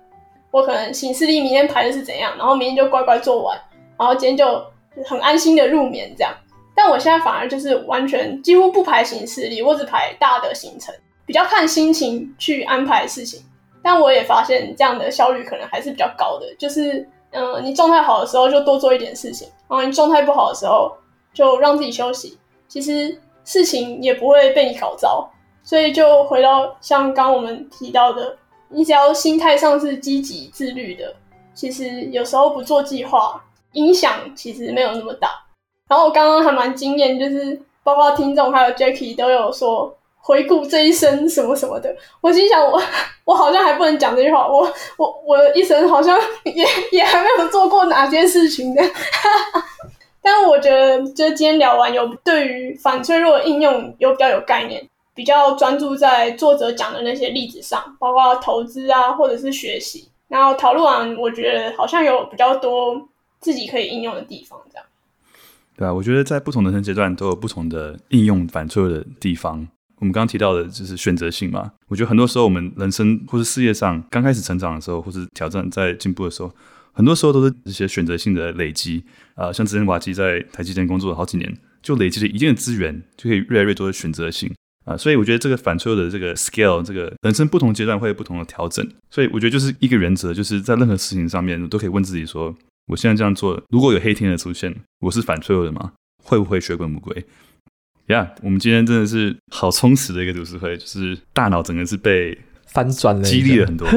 我可能行事历明天排的是怎样，然后明天就乖乖做完，然后今天就很安心的入眠这样。但我现在反而就是完全几乎不排行事历，我只排大的行程，比较看心情去安排事情。但我也发现这样的效率可能还是比较高的，就是嗯、你状态好的时候就多做一点事情，然后你状态不好的时候就让自己休息。其实事情也不会被你搞糟，所以就回到像刚我们提到的。你只要心态上是积极自律的，其实有时候不做计划，影响其实没有那么大。然后我刚刚还蛮惊艳，就是包括听众还有 Jacky 都有说，回顾这一生什么什么的。我心想我，我好像还不能讲这句话。我我我一生好像也也还没有做过哪些事情的。但我觉得，就今天聊完，有对于反脆弱应用有比较有概念，比较专注在作者讲的那些例子上，包括投资啊，或者是学习。然后讨论完，我觉得好像有比较多自己可以应用的地方，这样。对啊，我觉得在不同的人生阶段都有不同的应用反脆弱的地方。我们刚刚提到的就是选择性嘛。我觉得很多时候我们人生或是事业上刚开始成长的时候，或是挑战在进步的时候，很多时候都是一些选择性的累积啊、像之前瓦基在台积电工作了好几年，就累积了一定的资源，就可以越来越多的选择性。啊，所以我觉得这个反脆弱的这个 scale，这个人生不同阶段会有不同的调整。所以我觉得就是一个原则，就是在任何事情上面，都可以问自己说：我现在这样做，如果有黑天鹅出现，我是反脆弱的吗？会不会血本无归？呀、yeah，我们今天真的是好充实的一个读书会，就是大脑整个是被翻转了，激励了很多，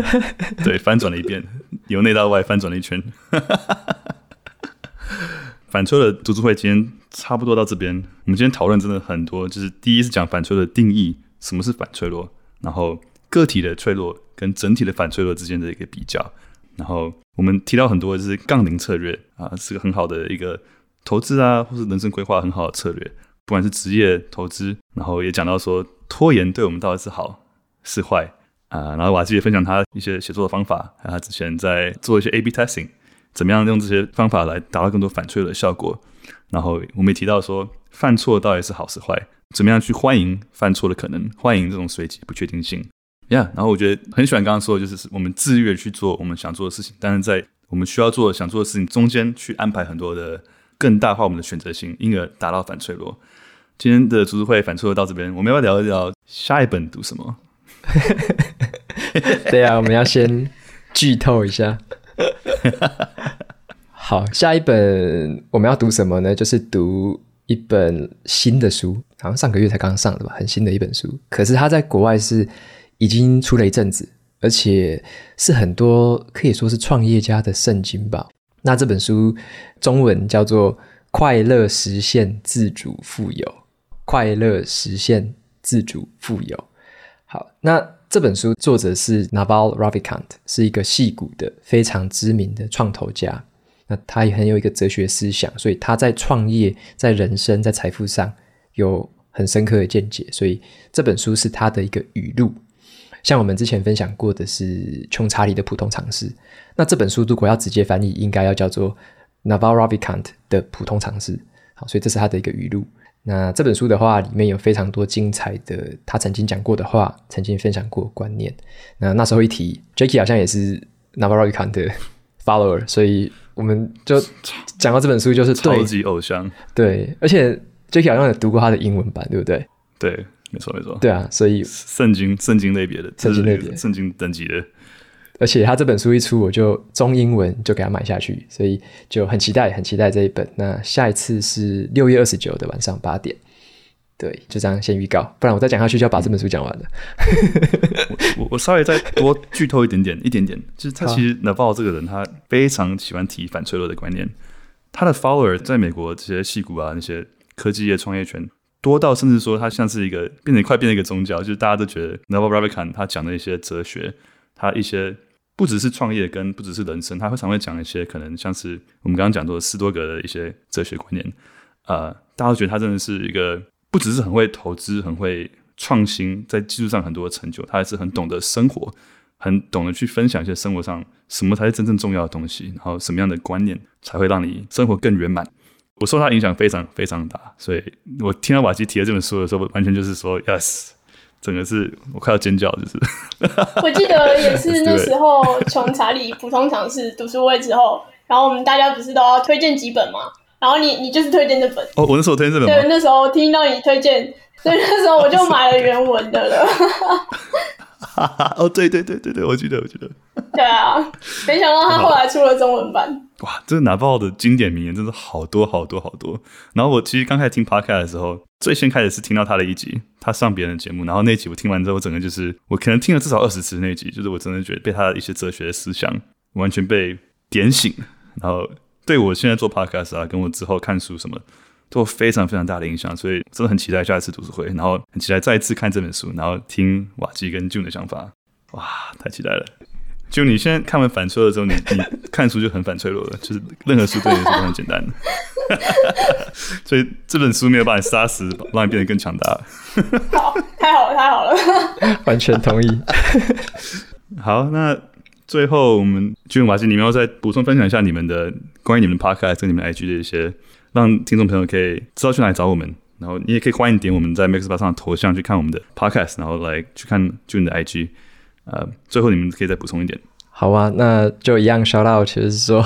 对，翻转了一遍，由内到外翻转了一圈。反脆弱的读书会今天差不多到这边。我们今天讨论真的很多，就是第一是讲反脆弱的定义，什么是反脆弱，然后个体的脆弱跟整体的反脆弱之间的一个比较，然后我们提到很多就是杠铃策略啊，是个很好的一个投资啊，或是人生规划很好的策略，不管是职业投资，然后也讲到说拖延对我们到底是好是坏啊，然后瓦基也分享他一些写作的方法，还有他之前在做一些 A/B testing。怎么样用这些方法来达到更多反脆弱的效果？然后我们也提到说，犯错到底是好是坏？怎么样去欢迎犯错的可能？欢迎这种随机不确定性？呀、然后我觉得很喜欢刚刚说的，就是我们自愿去做我们想做的事情，但是在我们需要做想做的事情中间去安排很多的更大化我们的选择性，因而达到反脆弱。今天的读书会反脆弱到这边，我们要不要聊一聊下一本读什么？对啊，我们要先剧透一下。好，下一本我们要读什么呢？就是读一本新的书，好像上个月才刚上的吧，很新的一本书。可是它在国外是已经出了一阵子，而且是很多可以说是创业家的圣经吧。那这本书中文叫做《快乐实现自主富有》，快乐实现自主富有。好，那。这本书作者是 Naval Ravikant，是一个戏骨的非常知名的创投家。那他也很有一个哲学思想，所以他在创业、在人生、在财富上有很深刻的见解。所以这本书是他的一个语录。像我们之前分享过的是《穷查理的普通常识》，那这本书如果要直接翻译，应该要叫做 Naval Ravikant 的普通常识。好，所以这是他的一个语录。那这本书的话，里面有非常多精彩的他曾经讲过的话，曾经分享过观念。那那时候一提，Jacky 好像也是 Naval Ravikant 的 follower，所以我们就讲到这本书就是超级偶像。对，而且 Jacky 好像也读过他的英文版，对不对？对，没错没错。对啊，所以圣经圣经类别的，圣经类别，圣经等级的。而且他这本书一出，我就中英文就给他买下去，所以就很期待，很期待这一本。那下一次是六月二十九的晚上八点，对，就这样先预告，不然我再讲下去就要把这本书讲完了。我我稍微再多剧透一点点，一点点，就是他其实 Naval 这个人，他非常喜欢提反脆弱的观念。他的 follower 在美国这些戏骨啊，那些科技业创业圈多到甚至说他像是一个变成快变成一个宗教，就是大家都觉得 Naval Ravikant 他讲的一些哲学，他一些。不只是创业，跟不只是人生，他会常会讲一些可能像是我们刚刚讲过的斯多格的一些哲学观念。呃，大家都觉得他真的是一个不只是很会投资、很会创新，在技术上很多的成就，他还是很懂得生活，很懂得去分享一些生活上什么才是真正重要的东西，然后什么样的观念才会让你生活更圆满。我受他影响非常非常大，所以我听到瓦基提了这本书的时候，完全就是说 yes。整个是我快要尖叫，就是。我记得也是那时候从查理普通常识读书会之后，然后我们大家不是都要推荐几本吗？然后你你就是推荐这本。哦，我那时候推荐这本。对，那时候听到你推荐，所以那时候我就买了原文的了。哦，对对对对对，我记得我记得。对啊，没想到他后来出了中文版。哇，这个 Naval 的经典名言真的好多好多好多。然后我其实刚开始听 Podcast 的时候，最先开始是听到他的一集，他上别人的节目。然后那集我听完之后，我整个就是我可能听了至少二十次那集，就是我真的觉得被他的一些哲学的思想完全被点醒。然后对我现在做 Podcast 啊，跟我之后看书什么，都有非常非常大的影响，所以真的很期待下一次读书会，然后很期待再一次看这本书，然后听瓦基跟 June 的想法。哇，太期待了！就你现在看完反脆弱的时候，你你看书就很反脆弱了，就是任何书对你来说都很简单。所以这本书没有把你杀死，让你变得更强大。好，太好了，太好了，完全同意。好，那最后我们 June 瓦基，你们要再补充分享一下你们的关于你们 Podcast 跟你们 IG 的一些，让听众朋友可以知道去哪里找我们。然后你也可以欢迎点我们在 MixerBox 上的头像去看我们的 Podcast，然后来去看君的 IG。呃，最后你们可以再补充一点。好啊，那就一样 shout out，就是说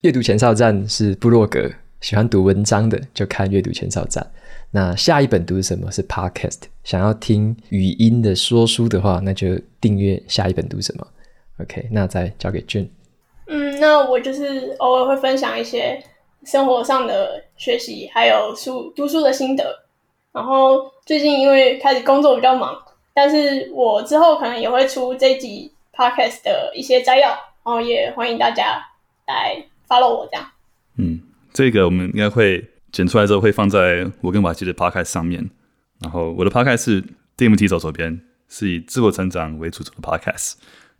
阅读前哨站是部落格，喜欢读文章的就看阅读前哨站。那下一本读什么是 podcast，想要听语音的说书的话，那就订阅下一本读什么。OK，那再交给 June。嗯，那我就是偶尔会分享一些生活上的学习，还有书读书的心得。然后最近因为开始工作比较忙。但是我之后可能也会出这一集 podcast 的一些摘要，然后也欢迎大家来 follow 我这样。嗯，这个我们应该会剪出来之后会放在我跟瓦基的 podcast 上面。然后我的 podcast 是 DMT 走左边，是以自我成长为主轴的 podcast。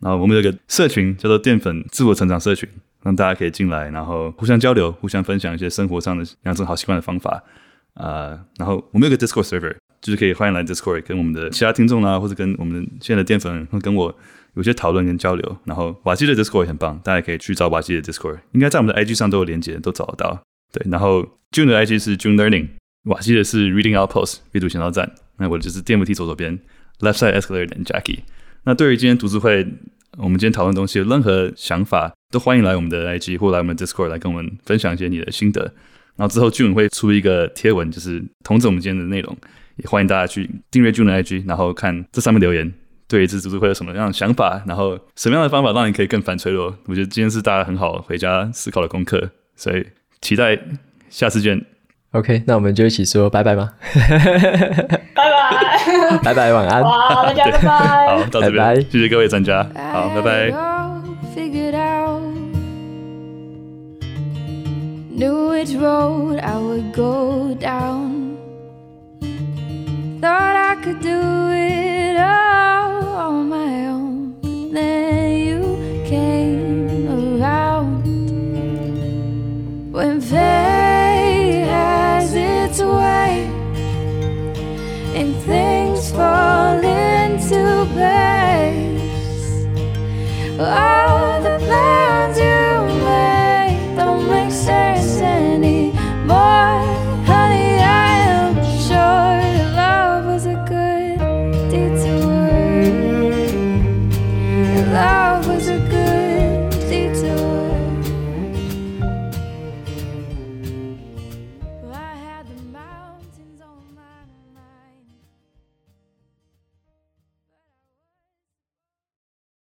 然后我们有个社群叫做淀粉自我成长社群，让大家可以进来，然后互相交流，互相分享一些生活上的养成好习惯的方法。啊、然后我们有个 Discord server。就是可以欢迎来 Discord 跟我们的其他听众啦，或者跟我们现在的淀粉会跟我有些讨论跟交流。然后瓦基的 Discord 也很棒，大家可以去找瓦基的 Discord，应该在我们的 IG 上都有连接，都找得到。对，然后 June 的 IG 是 June Learning，瓦基的是 Reading Outpost 阅读前哨站。那我就是 DMT 左左边 Left Side Escalator 的 Jackie。那对于今天读书会，我们今天讨论东西有任何想法，都欢迎来我们的 IG 或来我们 Discord 来跟我们分享一些你的心得。然后之后 June 会出一个贴文，就是通知我们今天的内容。也欢迎大家去订阅 June 的 IG，然后看这上面留言，对这次读书会有什么样的想法，然后什么样的方法让你可以更反脆弱。我觉得今天是大家很好回家思考的功课，所以期待下次见。OK，那我们就一起说拜拜吧。拜拜，拜拜，晚安。好，大家拜拜。好，到这边，拜拜，谢谢各位专家。好，拜拜。Thought I could do it all on my own, but then and things fall into place. All the plans you made don't make sense.